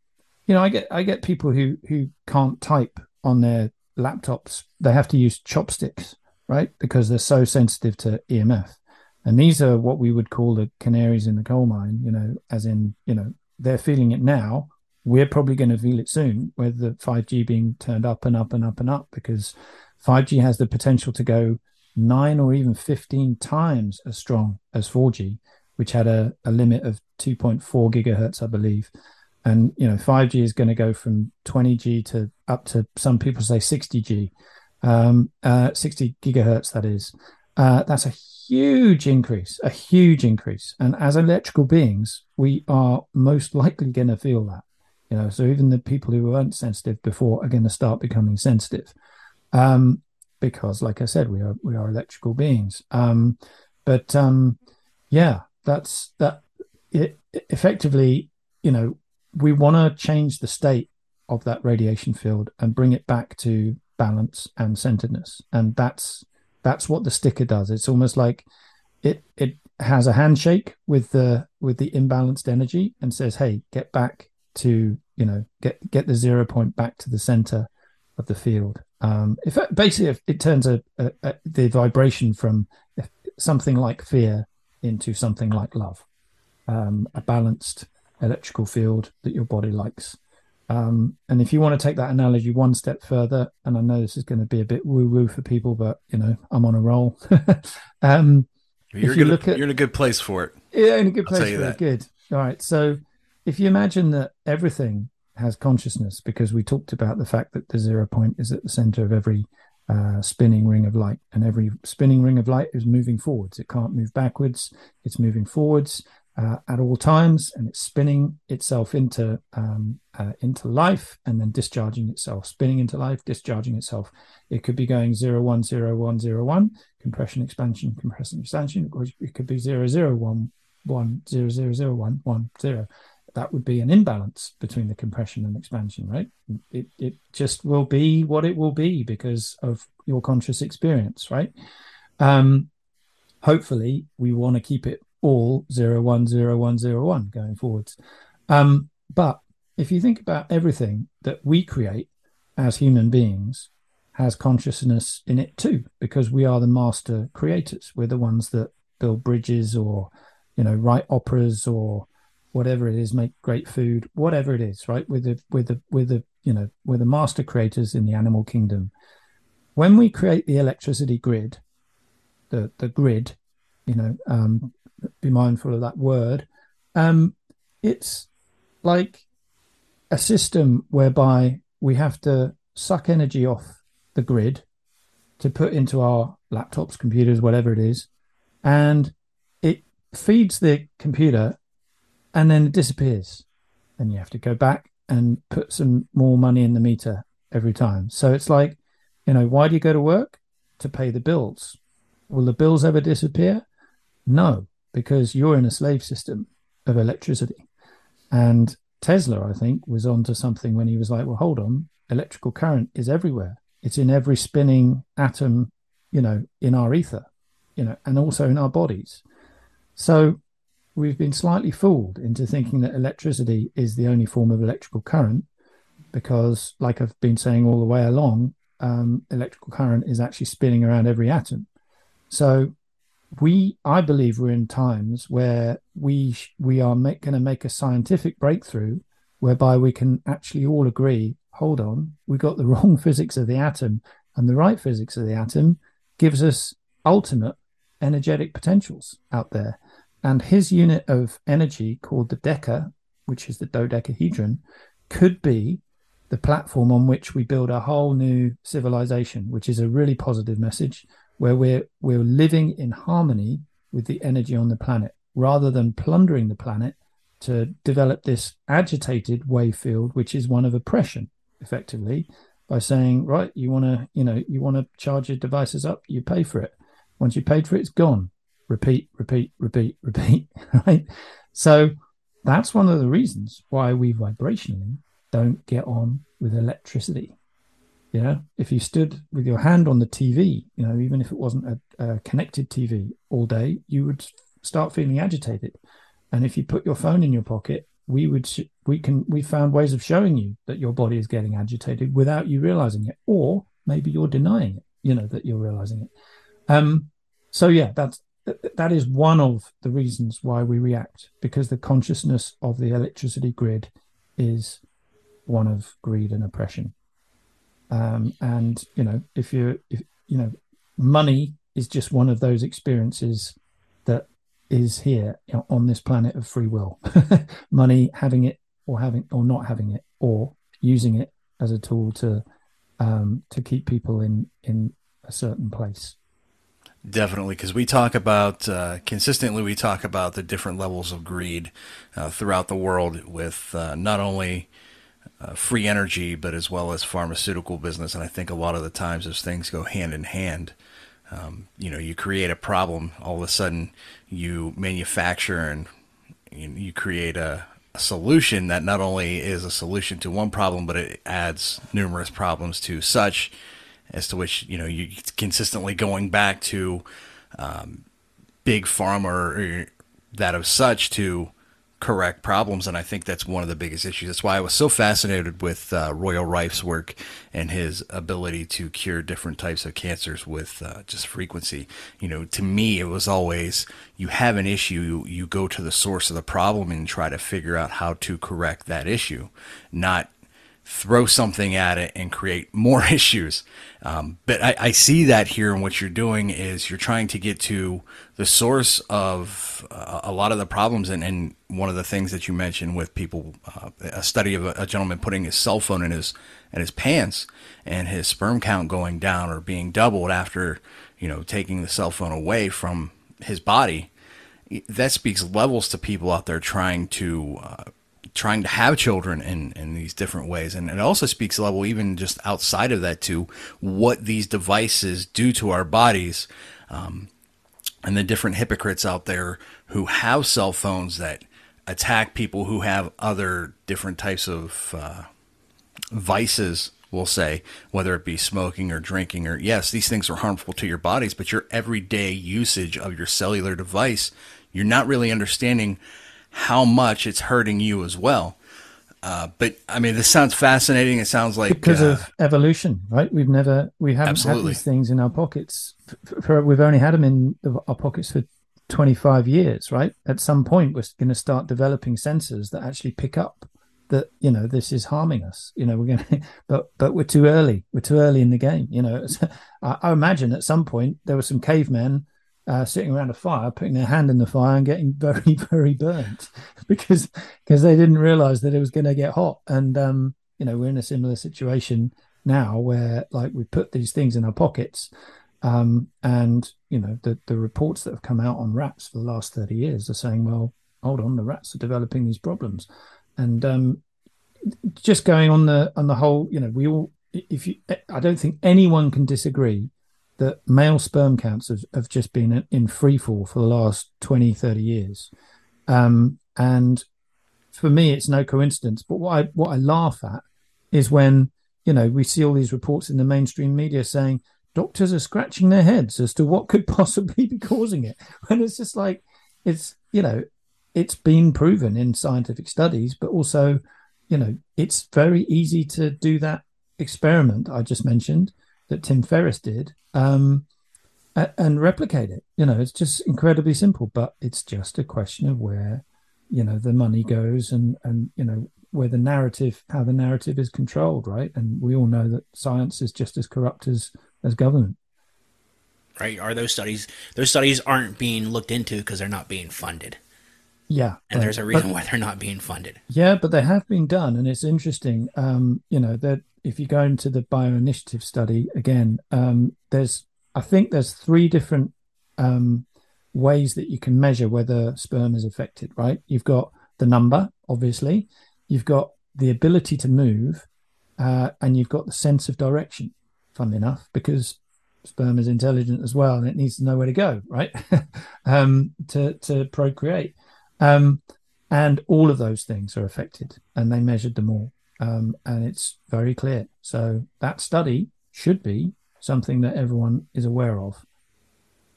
you know, I get I get people who who can't type on their laptops. They have to use chopsticks, right? Because they're so sensitive to EMF. And these are what we would call the canaries in the coal mine, you know, as in, you know, they're feeling it now, we're probably going to feel it soon with the 5G being turned up and up and up and up because 5G has the potential to go nine or even 15 times as strong as 4G, which had a, a limit of 2.4 gigahertz, I believe. And, you know, 5G is going to go from 20G to up to some people say 60G, um, uh, 60 gigahertz, that is. Uh, that's a huge increase, a huge increase. And as electrical beings, we are most likely going to feel that. You know, so even the people who weren't sensitive before are going to start becoming sensitive, um, because, like I said, we are we are electrical beings. Um, but um, yeah, that's that. It, effectively, you know, we want to change the state of that radiation field and bring it back to balance and centeredness, and that's that's what the sticker does. It's almost like it it has a handshake with the with the imbalanced energy and says, "Hey, get back to you know get get the zero point back to the center of the field. Um, if basically if it turns a, a, a, the vibration from something like fear into something like love, um, a balanced electrical field that your body likes. Um, and if you want to take that analogy one step further, and I know this is going to be a bit woo woo for people, but you know I'm on a roll. (laughs) um, you're, you look at, you're in a good place for it. Yeah, in a good place for that. it. Good. All right. So if you imagine that everything has consciousness, because we talked about the fact that the zero point is at the center of every uh, spinning ring of light, and every spinning ring of light is moving forwards. It can't move backwards, it's moving forwards uh, at all times, and it's spinning itself into um, uh, into life, and then discharging itself, spinning into life, discharging itself. It could be going zero one zero one zero one, compression expansion, compression expansion, or it could be zero zero one one zero zero zero one one zero that would be an imbalance between the compression and expansion, right? It, it just will be what it will be because of your conscious experience, right? Um, hopefully, we want to keep it all zero one zero one zero one going forwards. Um, but if you think about everything that we create as human beings, has consciousness in it too, because we are the master creators. We're the ones that build bridges or, you know, write operas or whatever it is, make great food, whatever it is, right? With the with the with the you know we're the master creators in the animal kingdom. When we create the electricity grid, the the grid, you know, um, be mindful of that word. Um, it's like a system whereby we have to suck energy off the grid to put into our laptops, computers, whatever it is, and it feeds the computer and then it disappears. And you have to go back and put some more money in the meter every time. So it's like, you know, why do you go to work? To pay the bills. Will the bills ever disappear? No, because you're in a slave system of electricity. And Tesla, I think, was onto something when he was like, well, hold on, electrical current is everywhere. It's in every spinning atom, you know, in our ether, you know, and also in our bodies. So we've been slightly fooled into thinking that electricity is the only form of electrical current because, like I've been saying all the way along, um, electrical current is actually spinning around every atom. So, we, I believe, we're in times where we we are going to make a scientific breakthrough whereby we can actually all agree. Hold on, we got the (laughs) wrong physics of the atom, and the right physics of the atom gives us ultimate energetic potentials out there. And his unit of energy, called the deca, which is the dodecahedron, could be the platform on which we build a whole new civilization, which is a really positive message, where we're we're living in harmony with the energy on the planet, rather than plundering the planet to develop this agitated wave field, which is one of oppression, effectively, by saying, right, you want to, you know, you want to charge your devices up, you pay for it. Once you paid for it, it's gone. Repeat, repeat, repeat, (laughs) repeat. Right. So that's one of the reasons why we vibrationally don't get on with electricity. Yeah, if you stood with your hand on the TV, you know, even if it wasn't a, a, connected TV all day, you would start feeling agitated. And if you put your phone in your pocket, we would we can we found ways of showing you that your body is getting agitated without you realizing it, or maybe you're denying it. You know that you're realizing it. Um, so yeah, that's that is one of the reasons why we react because the consciousness of the electricity grid is one of greed and oppression. Um, and you know, if you if you know, money is just one of those experiences that is here you know, on this planet of free will. (laughs) money, having it or having or not having it, or using it as a tool to um, to keep people in in a certain place. Definitely, because we talk about uh, consistently, we talk about the different levels of greed uh, throughout the world with uh, not only uh, free energy, but as well as pharmaceutical business. And I think a lot of the times those things go hand in hand. Um, you know, you create a problem, all of a sudden you manufacture and you, create a, a, solution that not only is a solution to one problem, but it adds numerous problems to such as to which, you know, you consistently going back to um, big pharma or that of such to correct problems, and I think that's one of the biggest issues. That's why I was so fascinated with uh, Royal Rife's work and his ability to cure different types of cancers with uh, just frequency. You know, to me, it was always you have an issue, you, you go to the source of the problem and try to figure out how to correct that issue, not throw something at it and create more (laughs) issues. Um, but I, I, see that here and what you're doing is you're trying to get to the source of uh, a lot of the problems. And, and, one of the things that you mentioned with people, uh, a study of a, a, gentleman putting his cell phone in his in his pants and his sperm count going down or being doubled after you know taking the cell phone away from his body. That speaks levels to people out there trying to uh, trying to have children in, in these different ways. And it also speaks level, even just outside of that, to what these devices do to our bodies. Um, and the different hypocrites out there who have cell phones that attack people who have other different types of uh, vices we'll say, whether it be smoking or drinking or yes, these things are harmful to your bodies, but your everyday usage of your cellular device, you're not really understanding how much it's hurting you as well. Uh, but I mean, this sounds fascinating. It sounds like because uh, of evolution, right? We've never, we haven't absolutely. had these things in our pockets. For, for, we've only had them in our pockets for 25 years, right? At some point, we're going to start developing sensors that actually pick up that you know this is harming us. You know, we're going (laughs) to, but but we're too early. We're too early in the game. You know, (laughs) I, I imagine at some point there were some cavemen uh, sitting around a fire, putting their hand in the fire and getting (laughs) very, very burnt (laughs) because because they didn't realize that it was going to get hot. And um, you know, we're in a similar situation now where like we put these things in our pockets, um, and you know, the the reports that have come out on rats for the last thirty years are saying, well, hold on, the rats are developing these problems, and um, just going on the on the whole, you know, we all if you, I don't think anyone can disagree that male sperm counts have, have just been in free fall for the last 20, 30 years. Um, and for me, it's no coincidence. But what I, what I laugh at is when, you know, we see all these reports in the mainstream media saying doctors are scratching their heads as to what could (laughs) possibly be causing it. When it's just like, it's, you know, it's been proven in scientific studies, but also, you know, it's very easy to do that experiment I just mentioned that Tim Ferriss did um, and replicate it. You know, it's just incredibly simple, but it's just a question of where, you know, the money goes and, and, you know, where the narrative, how the narrative is controlled, right? And we all know that science is just as corrupt as, as government. Right. Are those studies, those studies aren't being looked into because they're not being funded. Yeah, and there's a reason but, why they're not being funded. Yeah, but they have been done, and it's interesting. Um, you know that if you go into the bioinitiative study again, um, there's I think there's three different um, ways that you can measure whether sperm is affected. Right? You've got the number, obviously. You've got the ability to move, uh, and you've got the sense of direction. Funnily enough, because sperm is intelligent as well, and it needs to know where to go, right? (laughs) um, to to procreate. Um, and all of those things are affected, and they measured them all. Um, and it's very clear. So that study should be something that everyone is aware of,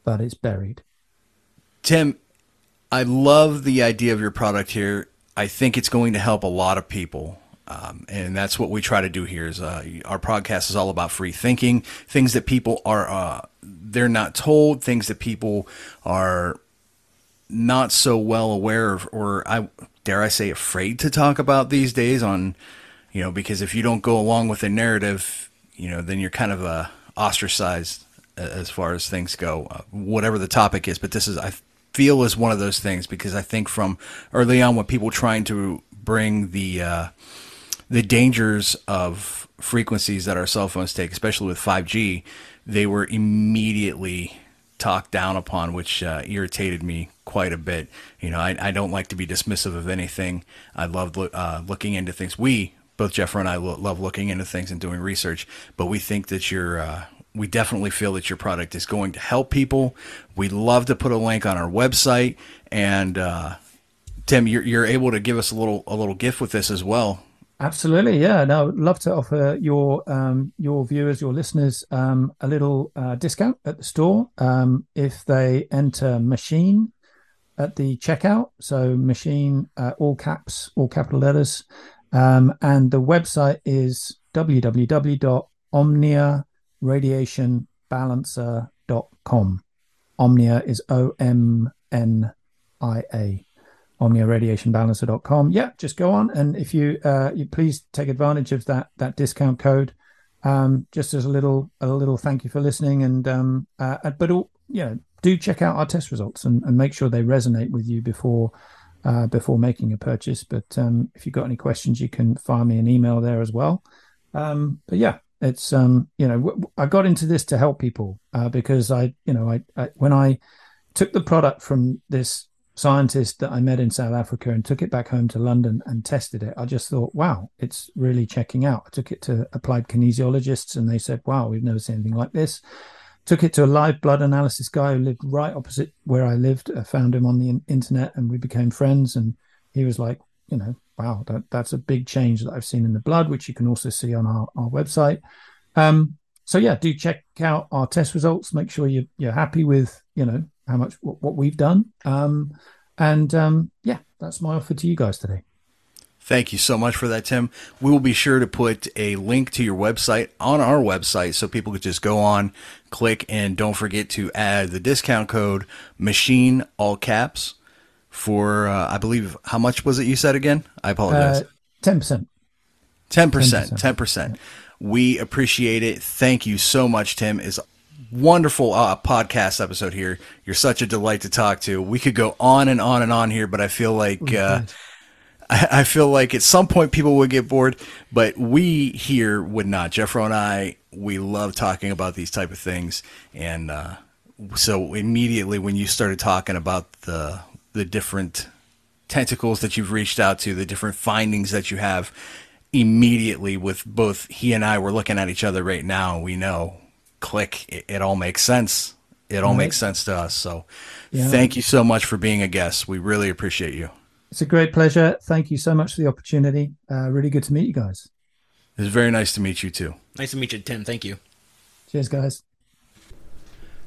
but it's buried. Tim, I love the idea of your product here. I think it's going to help a lot of people. Um, and that's what we try to do here is uh, our podcast is all about free thinking things that people are uh, they're not told things that people are not so well aware of, or I dare I say afraid to talk about these days on, you know, because if you don't go along with the narrative, you know, then you're kind of uh, ostracized as far as things go, uh, whatever the topic is. But this is, I feel, is one of those things because I think from early on when people trying to bring the uh, the dangers of frequencies that our cell phones take, especially with 5G, they were immediately talked down upon, which uh, irritated me quite a bit. You know, I, I don't like to be dismissive of anything. I love uh, looking into things. We, both Jeffro and I, lo- love looking into things and doing research, but we think that you're, uh, we definitely feel that your product is going to help people. We love to put a link on our website, and uh, Tim, you're, you're able to give us a little a little gift with this as well. Absolutely, yeah. No, I'd love to offer your um, your viewers, your listeners, um, a little uh, discount at the store um, if they enter machine at the checkout. So machine, uh, all caps, all capital letters, um, and the website is www.omniaradiationbalancer.com. Omnia is O M N I A omniaradiationbalancer.com. Yeah, just go on and if you uh, you please take advantage of that that discount code. Um, just as a little a little thank you for listening and um, uh, but all, you know do check out our test results and, and make sure they resonate with you before uh, before making a purchase. But um, if you've got any questions, you can fire me an email there as well. Um, but yeah, it's um, you know I got into this to help people uh, because I you know I, I when I took the product from this scientist that I met in South Africa and took it back home to London and tested it, I just thought, wow, it's really checking out. I took it to applied kinesiologists and they said, wow, we've never seen anything like this. Took it to a live blood analysis guy who lived right opposite where I lived. I found him on the internet and we became friends. And he was like, you know, wow, that, that's a big change that I've seen in the blood, which you can also see on our, our website. Um, so yeah, do check out our test results. Make sure you, you're happy with, you know, how much what, what we've done. Um, and um, yeah, that's my offer to you guys today. Thank you so much for that, Tim. We will be sure to put a link to your website on our website so people could just go on, click, and don't forget to add the discount code machine all caps for uh, I believe how much was it you said again? I apologize. Uh, ten percent. Ten percent. Ten percent. We appreciate it. Thank you so much, Tim. Is wonderful uh, podcast episode here. You're such a delight to talk to. We could go on and on and on here, but I feel like uh, I, I, feel like at some point people would get bored, but we here would not. Jeffro and I, we love talking about these type of things, and uh, so immediately when you started talking about the the different tentacles that you've reached out to, the different findings that you have. Immediately, with both he and I, we're looking at each other right now. We know click. It, it all makes sense. It all right. makes sense to us. So yeah. thank you so much for being a guest. We really appreciate you. It's a great pleasure. Thank you so much for the opportunity. Uh, really good to meet you guys. It's very nice to meet you too. Nice to meet you, Tim. Thank you. Cheers, guys.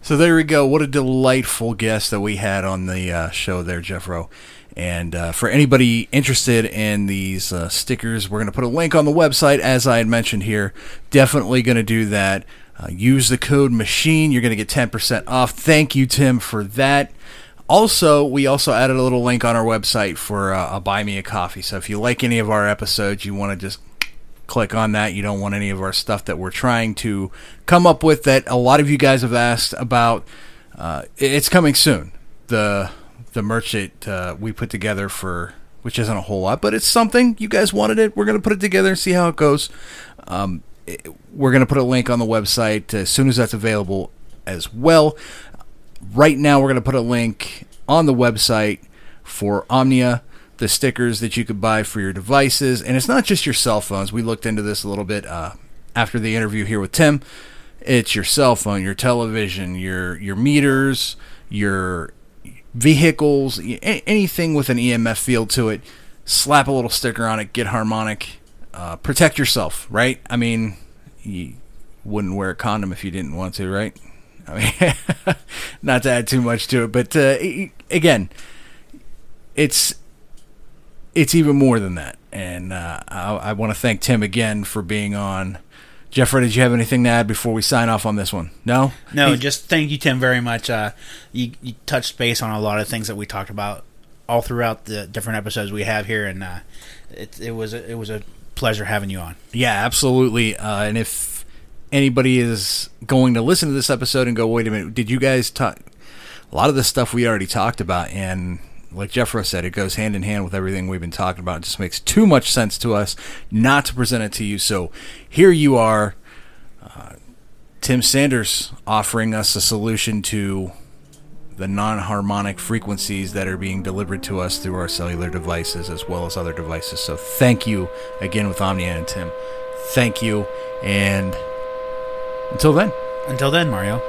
So there we go. What a delightful guest that we had on the uh, show there, Jeffro. And uh, for anybody interested in these uh, stickers, we're going to put a link on the website, as I had mentioned here. Definitely going to do that. Uh, use the code machine. You're going to get 10% off. Thank you, Tim, for that. Also, we also added a little link on our website for uh, a buy me a coffee. So if you like any of our episodes, you want to just click on that. You don't want any of our stuff that we're trying to come up with that a lot of you guys have asked about. Uh, it's coming soon. The the merch that uh, we put together for, which isn't a whole lot, but it's something. You guys wanted it. We're gonna put it together and see how it goes. Um, it- we're gonna put a link on the website as soon as that's available as well. Right now, we're gonna put a link on the website for Omnia. The stickers that you could buy for your devices, and it's not just your cell phones. We looked into this a little bit uh, after the interview here with Tim. It's your cell phone, your television, your your meters, your vehicles, anything with an EMF field to it. Slap a little sticker on it. Get harmonic. Uh, protect yourself, right? I mean, you wouldn't wear a condom if you didn't want to, right? I mean, (laughs) not to add too much to it, but uh, again, it's it's even more than that. And uh, I, I want to thank Tim again for being on. Jeffrey, did you have anything to add before we sign off on this one? No. No, Hey, just thank you, Tim, very much. Uh, you, you touched base on a lot of things that we talked about all throughout the different episodes we have here, and uh, it, it was a, it was a pleasure having you on. Yeah, absolutely. Uh, and if anybody is going to listen to this episode and go, wait a minute, did you guys talk? A lot of the stuff we already talked about, and like Jeffro said, it goes hand in hand with everything we've been talking about. It just makes too much sense to us not to present it to you. So here you are, uh, Tim Sandars offering us a solution to the non harmonic frequencies that are being delivered to us through our cellular devices as well as other devices. So thank you again with Omnia and Tim. Thank you. And until then. Until then, Mario.